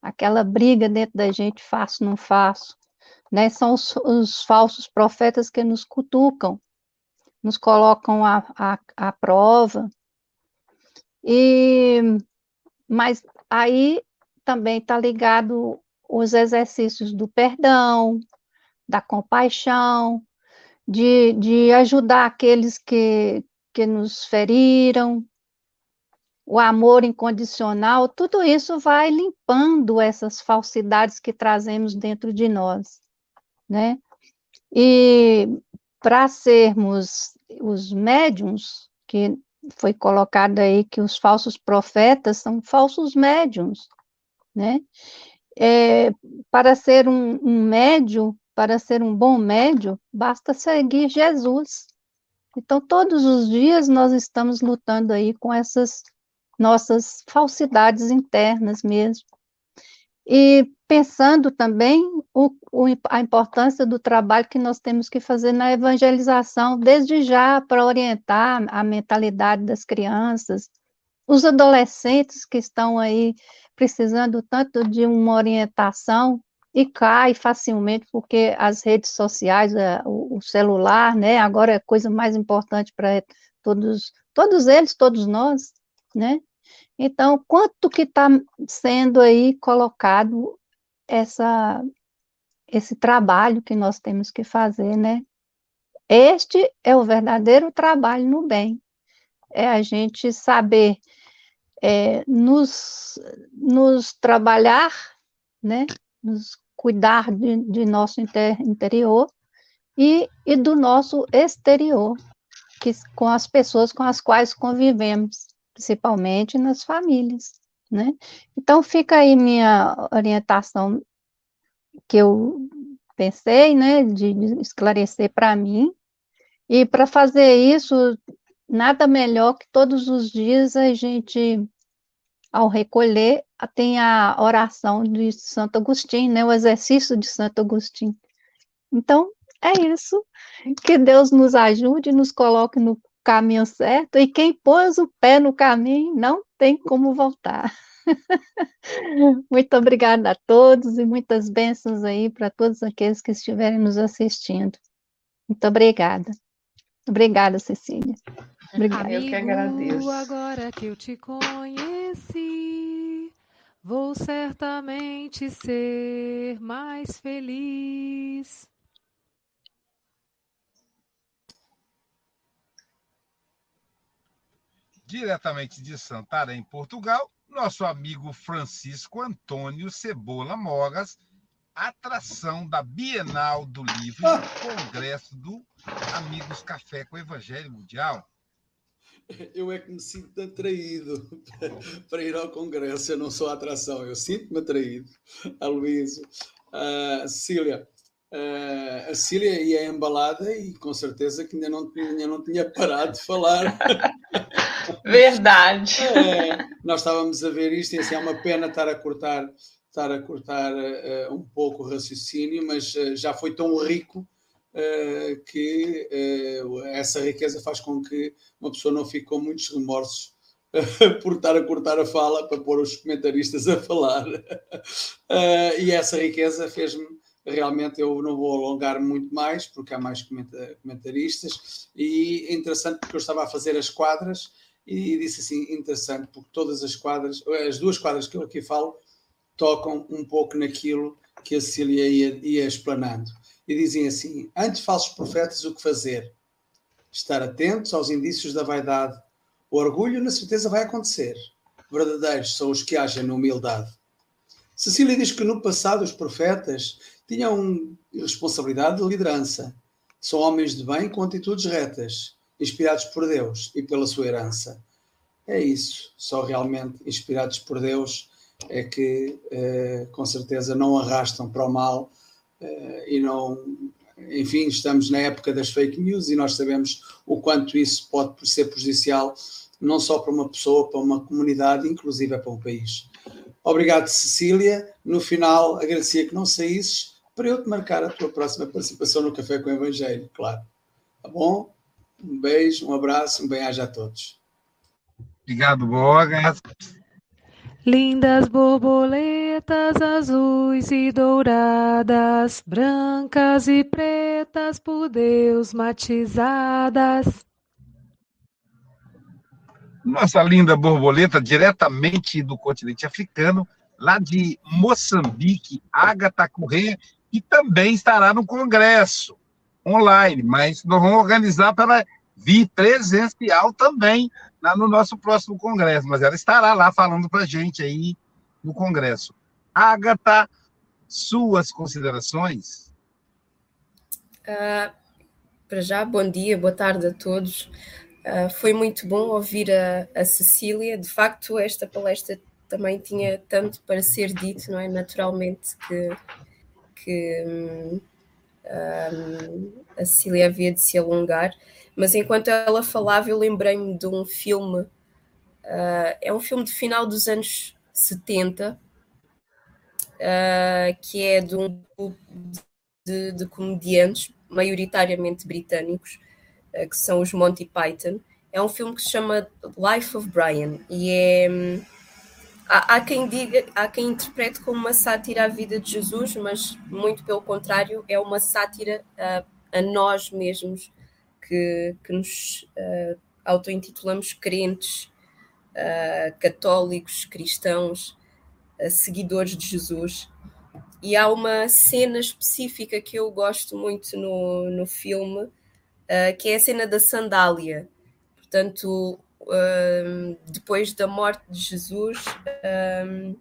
Aquela briga dentro da gente, faço, não faço. Né? São os, os falsos profetas que nos cutucam, nos colocam à, à, à prova. E, mas aí também está ligado os exercícios do perdão, da compaixão, de, de ajudar aqueles que, que nos feriram, o amor incondicional, tudo isso vai limpando essas falsidades que trazemos dentro de nós, né? E para sermos os médiums, que foi colocado aí que os falsos profetas são falsos médiums, né? É, para ser um, um médio, para ser um bom médio, basta seguir Jesus. Então, todos os dias nós estamos lutando aí com essas nossas falsidades internas mesmo. E pensando também o, o, a importância do trabalho que nós temos que fazer na evangelização, desde já, para orientar a mentalidade das crianças, os adolescentes que estão aí precisando tanto de uma orientação e cai facilmente porque as redes sociais, é, o, celular, né, agora é a coisa mais importante para todos, todos eles, todos nós, né? Então, quanto que está sendo aí colocado essa, esse trabalho que nós temos que fazer, né? Este é o verdadeiro trabalho no bem. É a gente saber é, nos, nos trabalhar, né? Nos cuidar de, de nosso inter, interior e, e do nosso exterior, que, com as pessoas com as quais convivemos principalmente nas famílias, né? Então fica aí minha orientação que eu pensei, né, de esclarecer para mim, e para fazer isso, nada melhor que todos os dias a gente, ao recolher, tem a oração de Santo Agostinho, né, o exercício de Santo Agostinho. Então, é isso. Que Deus nos ajude, nos coloque no caminho certo, e quem pôs o pé no caminho não tem como voltar. Muito obrigada a todos e muitas bênçãos aí para todos aqueles que estiverem nos assistindo. Muito obrigada. Obrigada, Cecília. Obrigada. Amigo, eu que agradeço. Agora que eu te conheci, vou certamente ser mais feliz. Diretamente de Santarém, Portugal, nosso amigo Francisco Antônio Cebola Mogas, atração da Bienal do Livro e Congresso do Amigos Café com o Evangelho Mundial. Eu é que me sinto atraído para ir ao Congresso. Eu não sou atração, eu sinto-me atraído. Aloysio, uh, Cecília, Uh, a Cília ia embalada e com certeza que ainda não, ainda não tinha parado de falar. Verdade. É, nós estávamos a ver isto e assim, é uma pena estar a cortar, estar a cortar uh, um pouco o raciocínio, mas uh, já foi tão rico que essa riqueza faz com que uma pessoa não fique com muitos remorsos por estar a cortar a fala para pôr os comentaristas a falar. e essa riqueza fez-me realmente eu não vou alongar muito mais, porque há mais comentaristas, e é interessante porque eu estava a fazer as quadras e disse assim, interessante, porque todas as quadras, as duas quadras que eu aqui falo, tocam um pouco naquilo que a Cecília ia, ia explanando. E dizem assim, antes falsos profetas, o que fazer? Estar atentos aos indícios da vaidade. O orgulho, na certeza, vai acontecer. Verdadeiros são os que agem na humildade. Cecília diz que no passado os profetas tinham responsabilidade de liderança. São homens de bem com atitudes retas, inspirados por Deus e pela sua herança. É isso. Só realmente inspirados por Deus é que, eh, com certeza, não arrastam para o mal eh, e não. Enfim, estamos na época das fake news e nós sabemos o quanto isso pode ser prejudicial, não só para uma pessoa, para uma comunidade, inclusive para um país. Obrigado, Cecília. No final, agradecia que não saísses para eu te marcar a tua próxima participação no Café com o Evangelho, claro. Tá bom? Um beijo, um abraço, um bem-aja a todos. Obrigado, Bogas. Lindas borboletas azuis e douradas, brancas e pretas por Deus matizadas. Nossa linda borboleta, diretamente do continente africano, lá de Moçambique, Agatha Corrêa, que também estará no congresso online, mas nós vamos organizar para vir presencial também no nosso próximo congresso, mas ela estará lá falando para a gente aí no congresso. Agatha, suas considerações? Uh, para já, bom dia, boa tarde a todos. Uh, foi muito bom ouvir a, a, Cecília. De facto, esta palestra também tinha tanto para ser dito, não é? Naturalmente que, que um, a Cecília havia de se alongar. Mas enquanto ela falava, eu lembrei-me de um filme, uh, é um filme de final dos anos 70, uh, ah, que é de um grupo de, de comediantes, maioritariamente britânicos, uh, que são os Monty Python. É um filme que se chama Life of Brian e é. Há, há, quem diga, há quem interprete como uma sátira à vida de Jesus, mas muito pelo contrário, é uma sátira a, a nós mesmos que, que nos uh, auto-intitulamos crentes, uh, católicos, cristãos, uh, seguidores de Jesus. E há uma cena específica que eu gosto muito no, no filme, uh, que é a cena da sandália. Portanto, depois da morte de Jesus, um,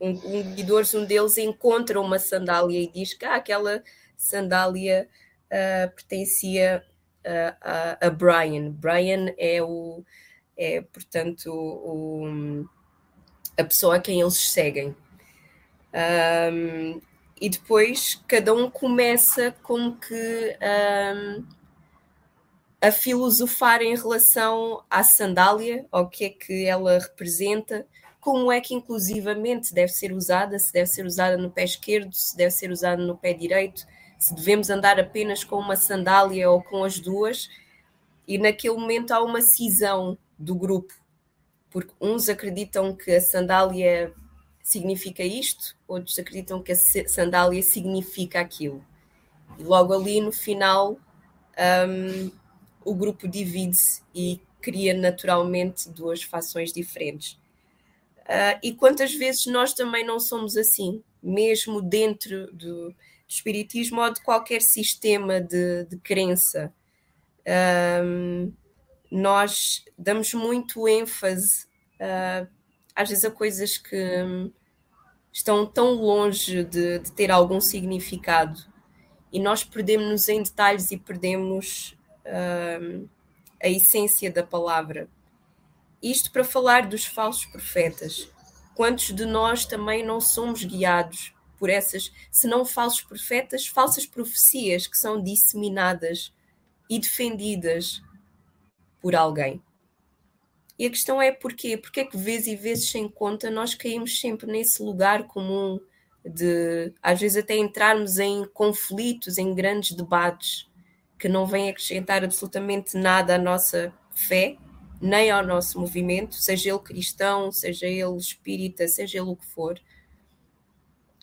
um, seguidores, um deles encontra uma sandália e diz que ah, aquela sandália uh, pertencia uh, a, a, Brian. Brian é o é, portanto, o, a pessoa a quem eles seguem. Um, e depois cada um começa como que um, a filosofar em relação à sandália, ao que é que ela representa, como é que inclusivamente deve ser usada, se deve ser usada no pé esquerdo, se deve ser usada no pé direito, se devemos andar apenas com uma sandália ou com as duas, e naquele momento há uma cisão do grupo, porque uns acreditam que a sandália significa isto, outros acreditam que a sandália significa aquilo. E logo ali no final um, o grupo divide-se e cria naturalmente duas fações diferentes. Uh, e quantas vezes nós também não somos assim, mesmo dentro do, espiritismo ou de qualquer sistema de, de crença. Um, nós damos muito ênfase, uh, às vezes, a coisas que estão tão longe de, de ter algum significado e nós perdemos-nos em detalhes e perdemos uh, a essência da palavra. Isto para falar dos falsos profetas. Quantos de nós também não somos guiados por essas, se não falsos profetas, falsas profecias que são disseminadas e defendidas por alguém. E a questão é porquê? Porque é que vezes e vezes sem conta nós caímos sempre nesse lugar comum de às vezes até entrarmos em conflitos, em grandes debates que não vêm acrescentar absolutamente nada à nossa fé, nem ao nosso movimento, seja ele cristão, seja ele espírita, seja ele o que for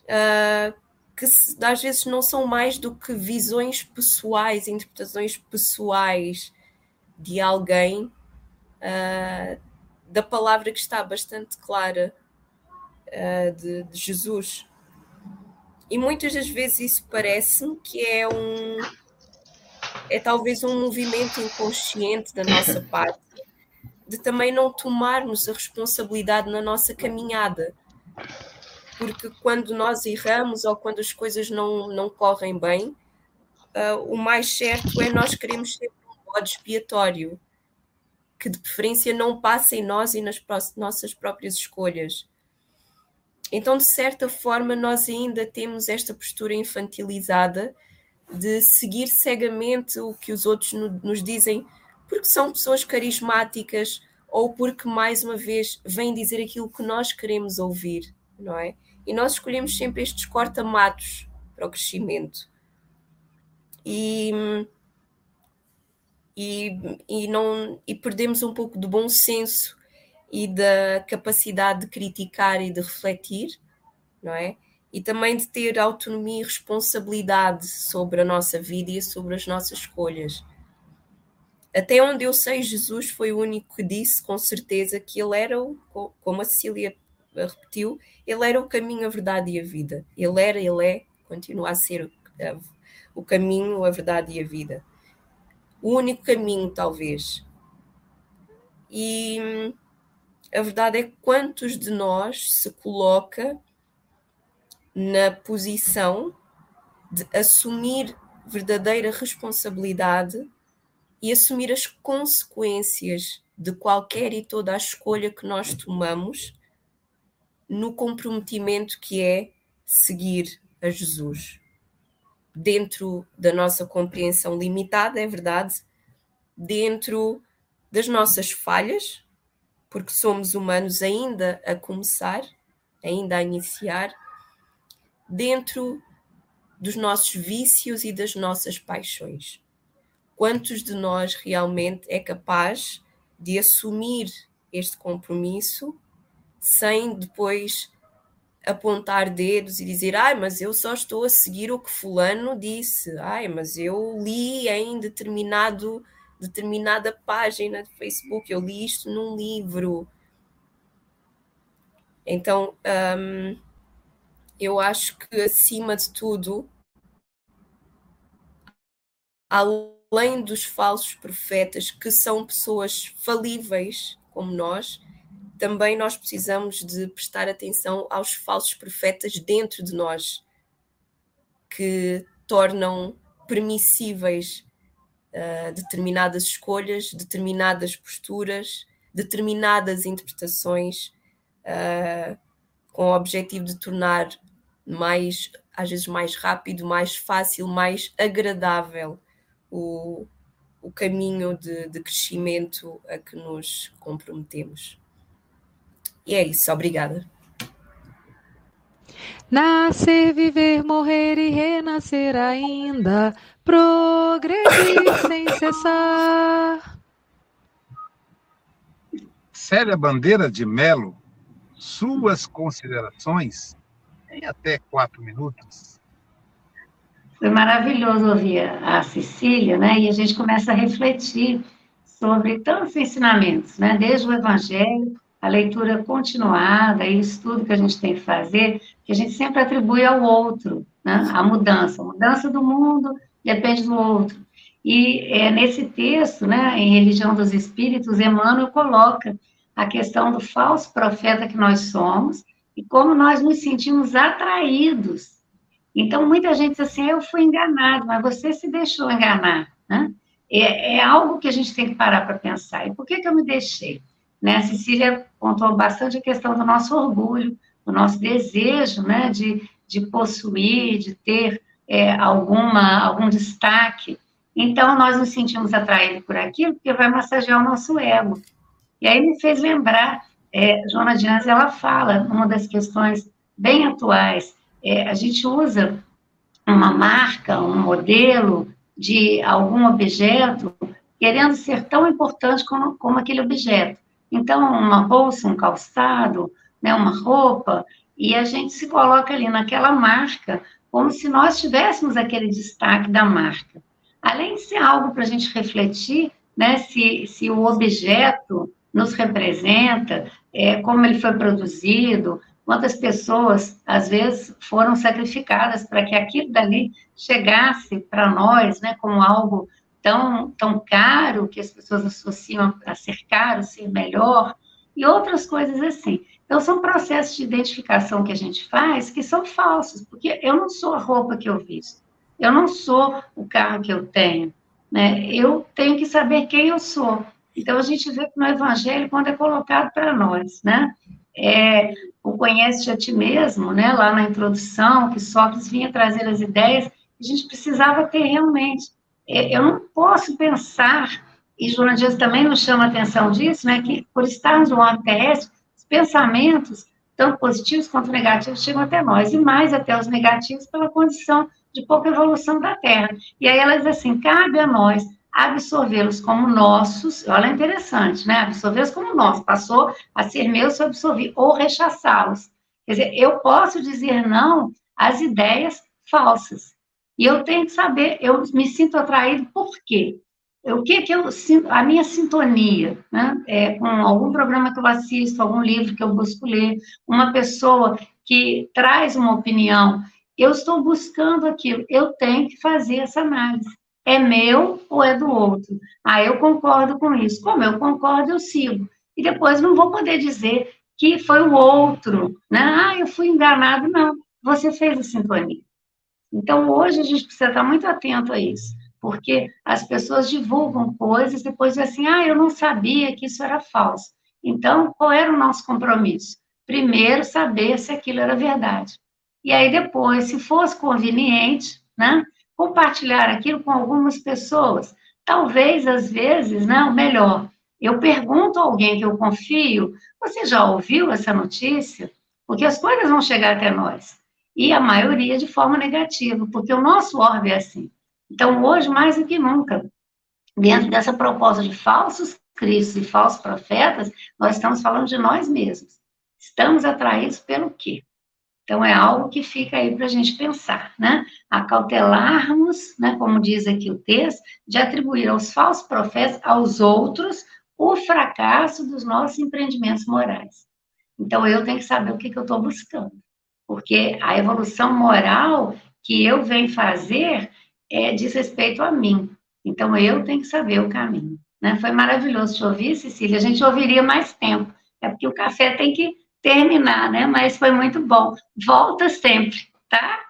uh, que às vezes não são mais do que visões pessoais, interpretações pessoais de alguém uh, da palavra que está bastante clara uh, de, de, Jesus. E muitas das vezes isso parece que é um é talvez um movimento inconsciente da nossa parte de também não tomarmos a responsabilidade na nossa caminhada porque quando nós erramos ou quando as coisas não, não correm bem, uh, o mais certo é nós queremos ser um bode expiatório, que de preferência não passe em nós e nas nossas próprias escolhas. Então, de certa forma, nós ainda temos esta postura infantilizada de seguir cegamente o que os outros no, nos dizem, porque são pessoas carismáticas ou porque, mais uma vez, vêm dizer aquilo que nós queremos ouvir, não é? E nós escolhemos sempre estes corta-matos para o crescimento. E, e, e, não, e perdemos um pouco do bom senso e da capacidade de criticar e de refletir, não é? E também de ter autonomia e responsabilidade sobre a nossa vida e sobre as nossas escolhas. Até onde eu sei, Jesus foi o único que disse com certeza que ele era, o, como a Cecília repetiu, ele era o caminho, a verdade e a vida. Ele era, ele é, continua a ser o, caminho, a verdade e a vida. O único caminho, talvez. E a verdade é que quantos de nós se coloca na posição de assumir verdadeira responsabilidade e assumir as consequências de qualquer e toda a escolha que nós tomamos no comprometimento que é seguir a Jesus. Dentro da nossa compreensão limitada, é verdade, dentro das nossas falhas, porque somos humanos ainda a começar, ainda a iniciar, dentro dos nossos vícios e das nossas paixões quantos de nós realmente é capaz de assumir este compromisso sem depois apontar dedos e dizer, ai, mas eu só estou a seguir o que fulano disse, ai, mas eu li em determinado determinada página de Facebook, eu li isto num livro. Então, hum, eu acho que acima de tudo, além dos falsos profetas, que são pessoas falíveis como nós, também nós precisamos de prestar atenção aos falsos profetas dentro de nós, que tornam permissíveis uh, determinadas escolhas, determinadas posturas, determinadas interpretações, uh, com o objetivo de tornar mais, às vezes, mais rápido, mais fácil, mais agradável o, o caminho de, de crescimento a que nos comprometemos. E é isso, obrigada. Nascer, viver, morrer e renascer ainda, progredir sem cessar. Célia Bandeira de Melo, suas considerações em até quatro minutos. Foi maravilhoso ouvir a Cecília, né? E a gente começa a refletir sobre tantos ensinamentos, né? Desde o Evangelho, a leitura continuada e o estudo que a gente tem que fazer, que a gente sempre atribui ao outro, né? A mudança, a mudança do mundo depende do outro. E é, nesse texto, né, em Religião dos Espíritos, Emmanuel coloca a questão do falso profeta que nós somos e como nós nos sentimos atraídos então, muita gente diz assim, eu fui enganado, mas você se deixou enganar, né? É, é algo que a gente tem que parar para pensar. E por que, que eu me deixei? Né? A Cecília pontuou bastante a questão do nosso orgulho, do nosso desejo, né, de, de possuir, de ter é, alguma, algum destaque. Então, nós nos sentimos atraídos por aquilo, porque vai massagear o nosso ego. E aí me fez lembrar, é, Joana Dias, ela fala, uma das questões bem atuais, é, a gente usa uma marca, um modelo de algum objeto, querendo ser tão importante como, como aquele objeto. Então, uma bolsa, um calçado, né, uma roupa, e a gente se coloca ali naquela marca, como se nós tivéssemos aquele destaque da marca. Além de ser algo para a gente refletir, né, se, se o objeto nos representa, é, como ele foi produzido, quantas pessoas, às vezes, foram sacrificadas para que aquilo dali chegasse para nós, né, como algo tão, tão caro, que as pessoas associam a ser caro, ser melhor, e outras coisas assim. Então, são processos de identificação que a gente faz que são falsos, porque eu não sou a roupa que eu visto, eu não sou o carro que eu tenho, né? Eu tenho que saber quem eu sou. Então, a gente vê que no Evangelho, quando é colocado para nós, né? é, o Conhece a Ti Mesmo, né, lá na introdução, que Sócrates vinha trazer as ideias, a gente precisava ter realmente. É, eu não posso pensar, e Dias também nos chama a atenção disso, né, que por estarmos no orbe terrestre, os pensamentos tanto positivos quanto negativos chegam até nós, e mais até os negativos pela condição de pouca evolução da Terra. E aí ela diz assim: cabe a nós absorvê-los como nossos, olha interessante, né? Absorvê-los como nossos, passou a ser meu se eu absorvi, ou rechaçá-los. Quer dizer, eu posso dizer não às ideias falsas. E eu tenho que saber, eu me sinto atraído por quê? O que que eu sinto, a minha sintonia, né? É com algum programa que eu assisto, algum livro que eu busco ler, uma pessoa que traz uma opinião, eu estou buscando aquilo, eu tenho que fazer essa análise. É meu ou é do outro? Ah, eu concordo com isso. Como eu concordo, eu sigo. E depois não vou poder dizer que foi o outro, né? Ah, eu fui enganado. Não, você fez a sintonia. Então, hoje a gente precisa estar muito atento a isso, porque as pessoas divulgam coisas e depois dizem assim, ah, eu não sabia que isso era falso. Então, qual era o nosso compromisso? Primeiro, saber se aquilo era verdade. E aí, depois, se fosse conveniente, né, compartilhar aquilo com algumas pessoas. Talvez, às vezes, né, o melhor, eu pergunto a alguém que eu confio, você já ouviu essa notícia? Porque as coisas vão chegar até nós. E a maioria de forma negativa, porque o nosso orbe é assim. Então, hoje, mais do que nunca, dentro dessa proposta de falsos cristos e falsos profetas, nós estamos falando de nós mesmos. Estamos atraídos pelo quê? Então, é algo que fica aí para a gente pensar, né? Acautelarmos, né, como diz aqui o texto, de atribuir aos falsos profetas, aos outros, o fracasso dos nossos empreendimentos morais. Então, eu tenho que saber o que, que eu estou buscando. Porque a evolução moral que eu venho fazer é, diz respeito a mim. Então, eu tenho que saber o caminho. Né? Foi maravilhoso te ouvir, Cecília. A gente ouviria mais tempo. É porque o café tem que terminar, né? Mas foi muito bom. Volta sempre, tá?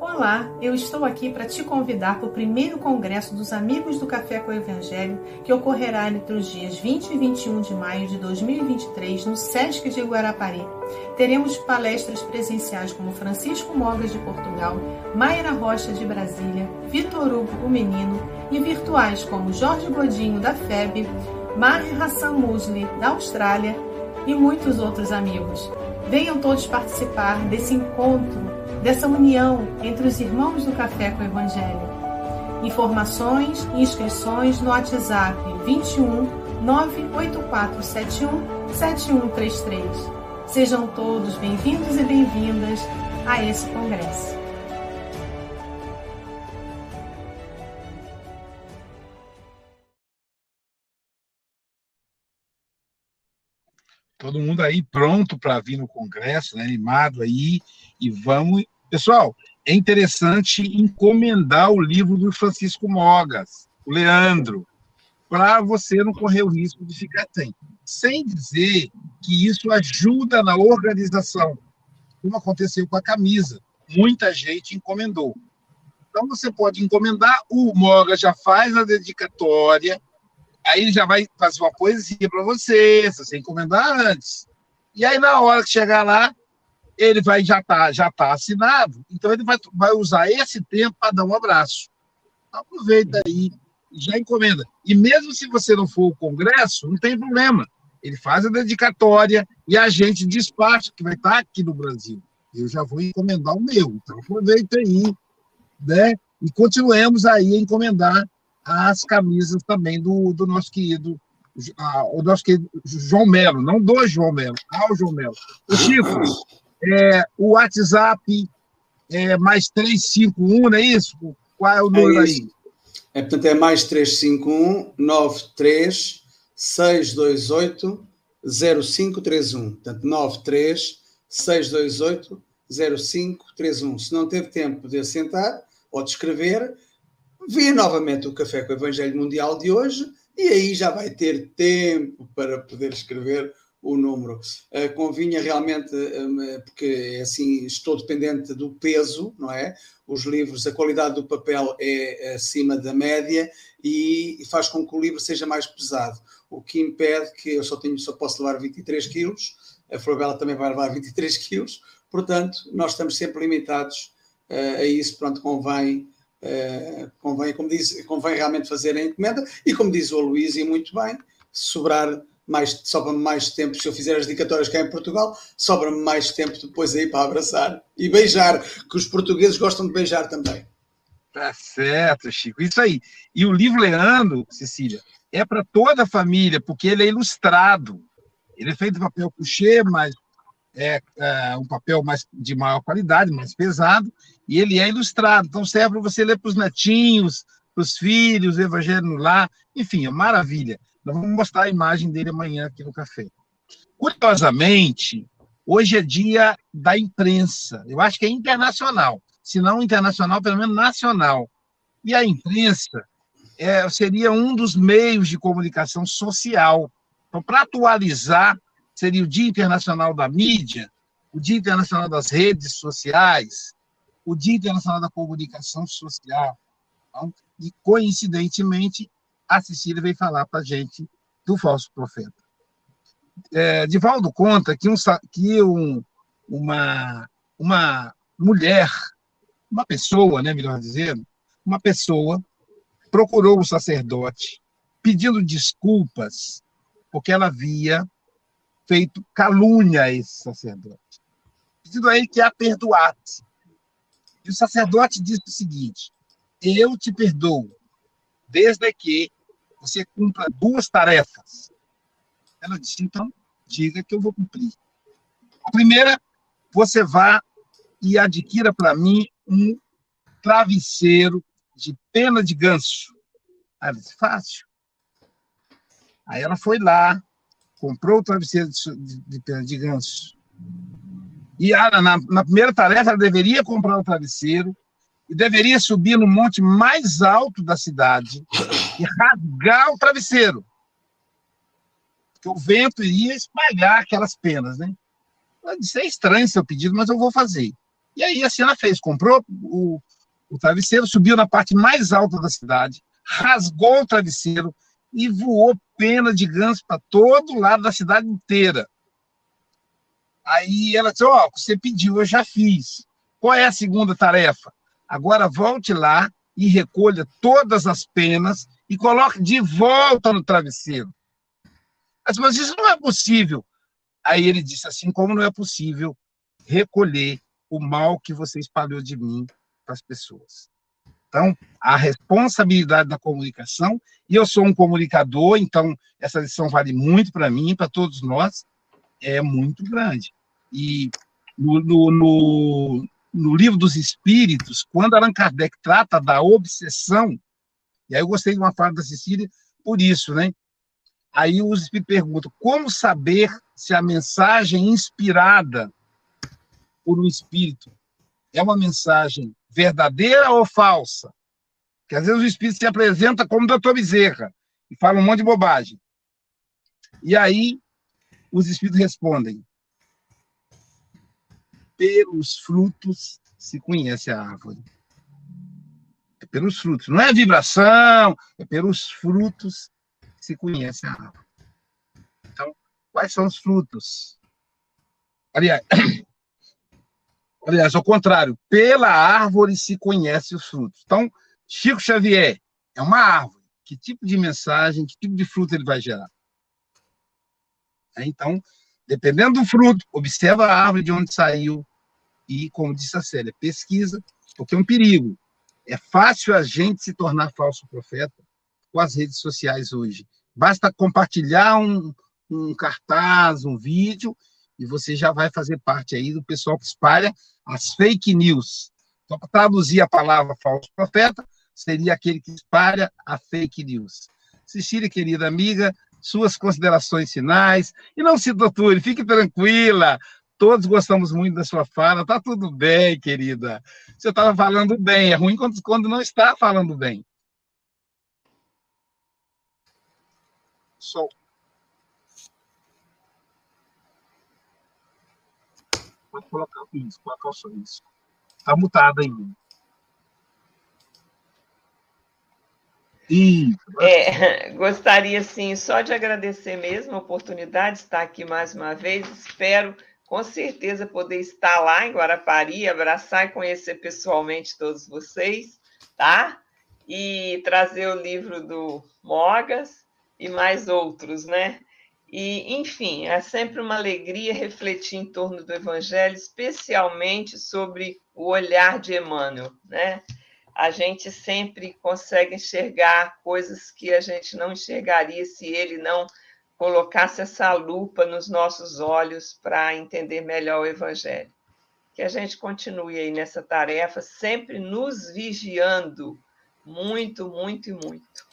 Olá, eu estou aqui para te convidar para o primeiro congresso dos Amigos do Café com o Evangelho, que ocorrerá entre os dias 20 e 21 de maio de 2023 no SESC de Guarapari. Teremos palestras presenciais como Francisco Mogas de Portugal, Mayra Rocha de Brasília, Vitor Hugo, o Menino, e virtuais como Jorge Godinho da FEB, Maher Hassan Musli da Austrália e muitos outros amigos. Venham todos participar desse encontro dessa união entre os irmãos do Café com o Evangelho. Informações e inscrições no WhatsApp 21 98471 7133. Sejam todos bem-vindos e bem-vindas a esse congresso. Todo mundo aí pronto para vir no Congresso, né, animado aí, e vamos. Pessoal, é interessante encomendar o livro do Francisco Mogas, o Leandro, para você não correr o risco de ficar sem. Sem dizer que isso ajuda na organização, como aconteceu com a camisa. Muita gente encomendou. Então você pode encomendar, o Mogas já faz a dedicatória, Aí ele já vai fazer uma poesia para você, se você encomendar antes. E aí, na hora que chegar lá, ele vai já tá, já tá assinado, então ele vai, vai usar esse tempo para dar um abraço. Então, aproveita aí, já encomenda. E mesmo se você não for ao congresso, não tem problema. Ele faz a dedicatória e a gente despacha, que vai estar tá aqui no Brasil. Eu já vou encomendar o meu. Então aproveita aí, né? E continuemos aí a encomendar as camisas também do, do nosso querido ah, o nosso querido João Melo, não do João Melo, ao João Melo. O Chico, é, o WhatsApp é mais 351, não é isso? Qual é o número é aí? É, portanto, é mais 351 93 628 0531. Portanto, 93 628 0531. Se não teve tempo de assentar ou de escrever, vê novamente o Café com o Evangelho Mundial de hoje e aí já vai ter tempo para poder escrever o número. Uh, convinha realmente, um, porque assim estou dependente do peso, não é? Os livros, a qualidade do papel é acima da média e faz com que o livro seja mais pesado, o que impede que eu só, tenho, só posso levar 23 quilos, a Florabella também vai levar 23 quilos, portanto, nós estamos sempre limitados uh, a isso, pronto, convém Uh, convém, como diz, convém realmente fazer a encomenda e como diz o Luís, e muito bem, sobrar mais, sobra-me mais tempo, se eu fizer as dedicatórias cá em Portugal, sobra-me mais tempo depois aí para abraçar e beijar, que os portugueses gostam de beijar também. Tá certo, Chico, isso aí. E o livro Leandro, Cecília, é para toda a família, porque ele é ilustrado. Ele é feito de papel couché, mas é, é, um papel mais de maior qualidade, mais pesado, e ele é ilustrado. Então serve para você ler para os netinhos, para os filhos, Evangelho no lar, enfim, é maravilha. Nós vamos mostrar a imagem dele amanhã aqui no café. Curiosamente, hoje é dia da imprensa. Eu acho que é internacional. Se não internacional, pelo menos nacional. E a imprensa é, seria um dos meios de comunicação social. Então, para atualizar seria o Dia Internacional da Mídia, o Dia Internacional das Redes Sociais, o Dia Internacional da Comunicação Social. Então, e, coincidentemente, a Cecília veio falar para a gente do falso profeta. É, Divaldo conta que, um, que um, uma, uma mulher, uma pessoa, né, melhor dizendo, uma pessoa procurou o sacerdote pedindo desculpas porque ela havia feito calúnia a esse sacerdote, pedindo a ele que a perdoasse. E o sacerdote disse o seguinte: Eu te perdoo, desde que você cumpra duas tarefas. Ela disse: Então, diga que eu vou cumprir. A primeira, você vá e adquira para mim um travesseiro de pena de ganso. Aí ela disse: Fácil. Aí ela foi lá, comprou o travesseiro de pena de ganso. E na, na primeira tarefa, ela deveria comprar o travesseiro e deveria subir no monte mais alto da cidade e rasgar o travesseiro. Porque o vento iria espalhar aquelas penas, né? Ela disse, é estranho seu pedido, mas eu vou fazer. E aí assim ela fez, comprou o, o travesseiro, subiu na parte mais alta da cidade, rasgou o travesseiro, e voou pena de ganso para todo lado da cidade inteira. Aí ela disse: Ó, oh, você pediu, eu já fiz. Qual é a segunda tarefa? Agora volte lá e recolha todas as penas e coloque de volta no travesseiro. Mas, mas isso não é possível. Aí ele disse assim: como não é possível recolher o mal que você espalhou de mim para as pessoas? Então, a responsabilidade da comunicação, e eu sou um comunicador, então essa lição vale muito para mim, para todos nós, é muito grande. E no, no, no, no, livro dos Espíritos, quando Allan Kardec trata da obsessão, e aí eu gostei de uma fala da Cecília por isso, né? Aí os Espíritos perguntam, como saber se a mensagem inspirada por um Espírito é uma mensagem verdadeira ou falsa? Que às vezes o espírito se apresenta como doutor Bezerra e fala um monte de bobagem. E aí os espíritos respondem: pelos frutos se conhece a árvore. É pelos frutos. Não é vibração, é pelos frutos se conhece a árvore. Então, quais são os frutos? Aliás, Aliás, ao contrário, pela árvore se conhece os frutos. Então, Chico Xavier é uma árvore. Que tipo de mensagem, que tipo de fruto ele vai gerar? Então, dependendo do fruto, observa a árvore de onde saiu e, como disse a Célia, pesquisa, porque é um perigo. É fácil a gente se tornar falso profeta com as redes sociais hoje. Basta compartilhar um, um cartaz, um vídeo, e você já vai fazer parte aí do pessoal que espalha as fake news. Então, para traduzir a palavra falso profeta, seria aquele que espalha a fake news. Cecília, querida amiga, suas considerações finais. E não se douture, fique tranquila. Todos gostamos muito da sua fala. Tá tudo bem, querida. Você estava falando bem. É ruim quando, quando não está falando bem. Sol. Pode colocar o risco, colocar o sorriso. Está mutado ainda. É, gostaria, sim, só de agradecer mesmo a oportunidade de estar aqui mais uma vez. Espero, com certeza, poder estar lá em Guarapari, abraçar e conhecer pessoalmente todos vocês. tá? E trazer o livro do Mogas e mais outros, né? E, enfim, é sempre uma alegria refletir em torno do Evangelho, especialmente sobre o olhar de Emmanuel, né? A gente sempre consegue enxergar coisas que a gente não enxergaria se ele não colocasse essa lupa nos nossos olhos para entender melhor o Evangelho. Que a gente continue aí nessa tarefa, sempre nos vigiando muito, muito e muito.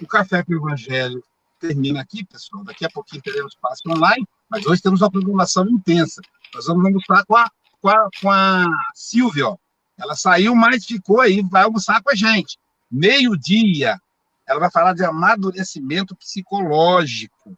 O Café com o Evangelho termina aqui, pessoal. Daqui a pouquinho teremos espaço online, mas hoje temos uma programação intensa. Nós vamos almoçar com a, com a, com a Silvia. Ó. Ela saiu, mas ficou aí, vai almoçar com a gente. Meio-dia, ela vai falar de amadurecimento psicológico,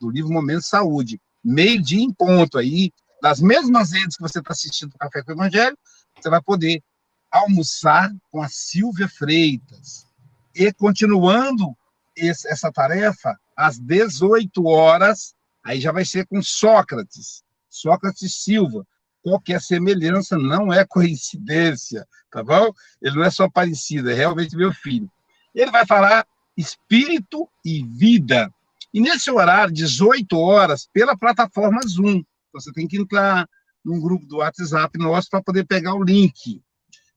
do livro Momento Saúde. Meio-dia em ponto aí, das mesmas redes que você está assistindo o Café com o Evangelho, você vai poder almoçar com a Silvia Freitas. E continuando esse, essa tarefa, às 18 horas, aí já vai ser com Sócrates, Sócrates Silva. Qualquer semelhança não é coincidência, tá bom? Ele não é só parecido, é realmente meu filho. Ele vai falar espírito e vida. E nesse horário, 18 horas, pela plataforma Zoom. Você tem que entrar num grupo do WhatsApp nosso para poder pegar o link.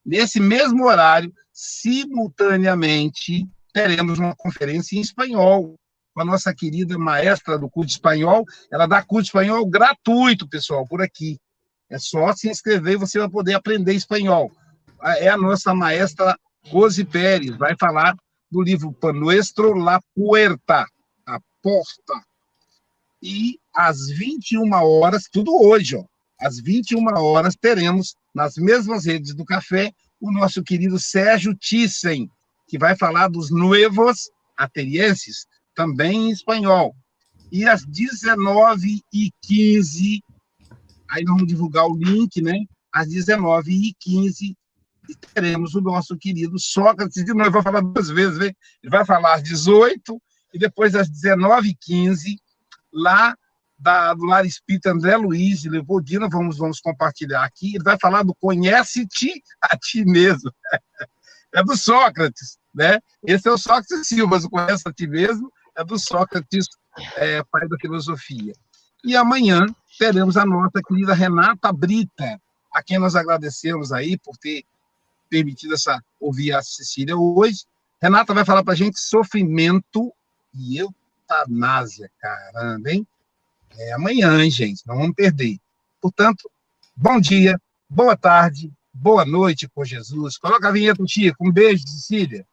Nesse mesmo horário, simultaneamente, teremos uma conferência em espanhol com a nossa querida maestra do curso de espanhol. Ela dá curso de espanhol gratuito, pessoal, por aqui. É só se inscrever e você vai poder aprender espanhol. É a nossa maestra Rose Pérez, vai falar do livro Panuestro La Puerta, a porta. E às 21 horas, tudo hoje, ó, às 21 horas, teremos, nas mesmas redes do café, o nosso querido Sérgio Thyssen, que vai falar dos nuevos atenienses, também em espanhol. E às 19h15, aí nós vamos divulgar o link, né? Às 19h15, teremos o nosso querido Sócrates de novo. Vai falar duas vezes, né? Ele vai falar às 18 e depois às 19h15, lá da, do Lar Espírita André Luiz de Leopoldina, vamos, vamos compartilhar aqui. Ele vai falar do conhece-te a ti mesmo. é do Sócrates, né? Esse é o Sócrates Silva, o conhece a ti mesmo, é do Sócrates, é, pai da filosofia. E amanhã teremos a nossa querida Renata Brita, a quem nós agradecemos aí por ter permitido essa, ouvir a Cecília hoje. Renata vai falar para gente sofrimento e eutanásia, caramba, hein? É amanhã, hein, gente? Não vamos perder. Portanto, bom dia, boa tarde, boa noite com Jesus. Coloca a vinheta, Chico. Um beijo, Cecília.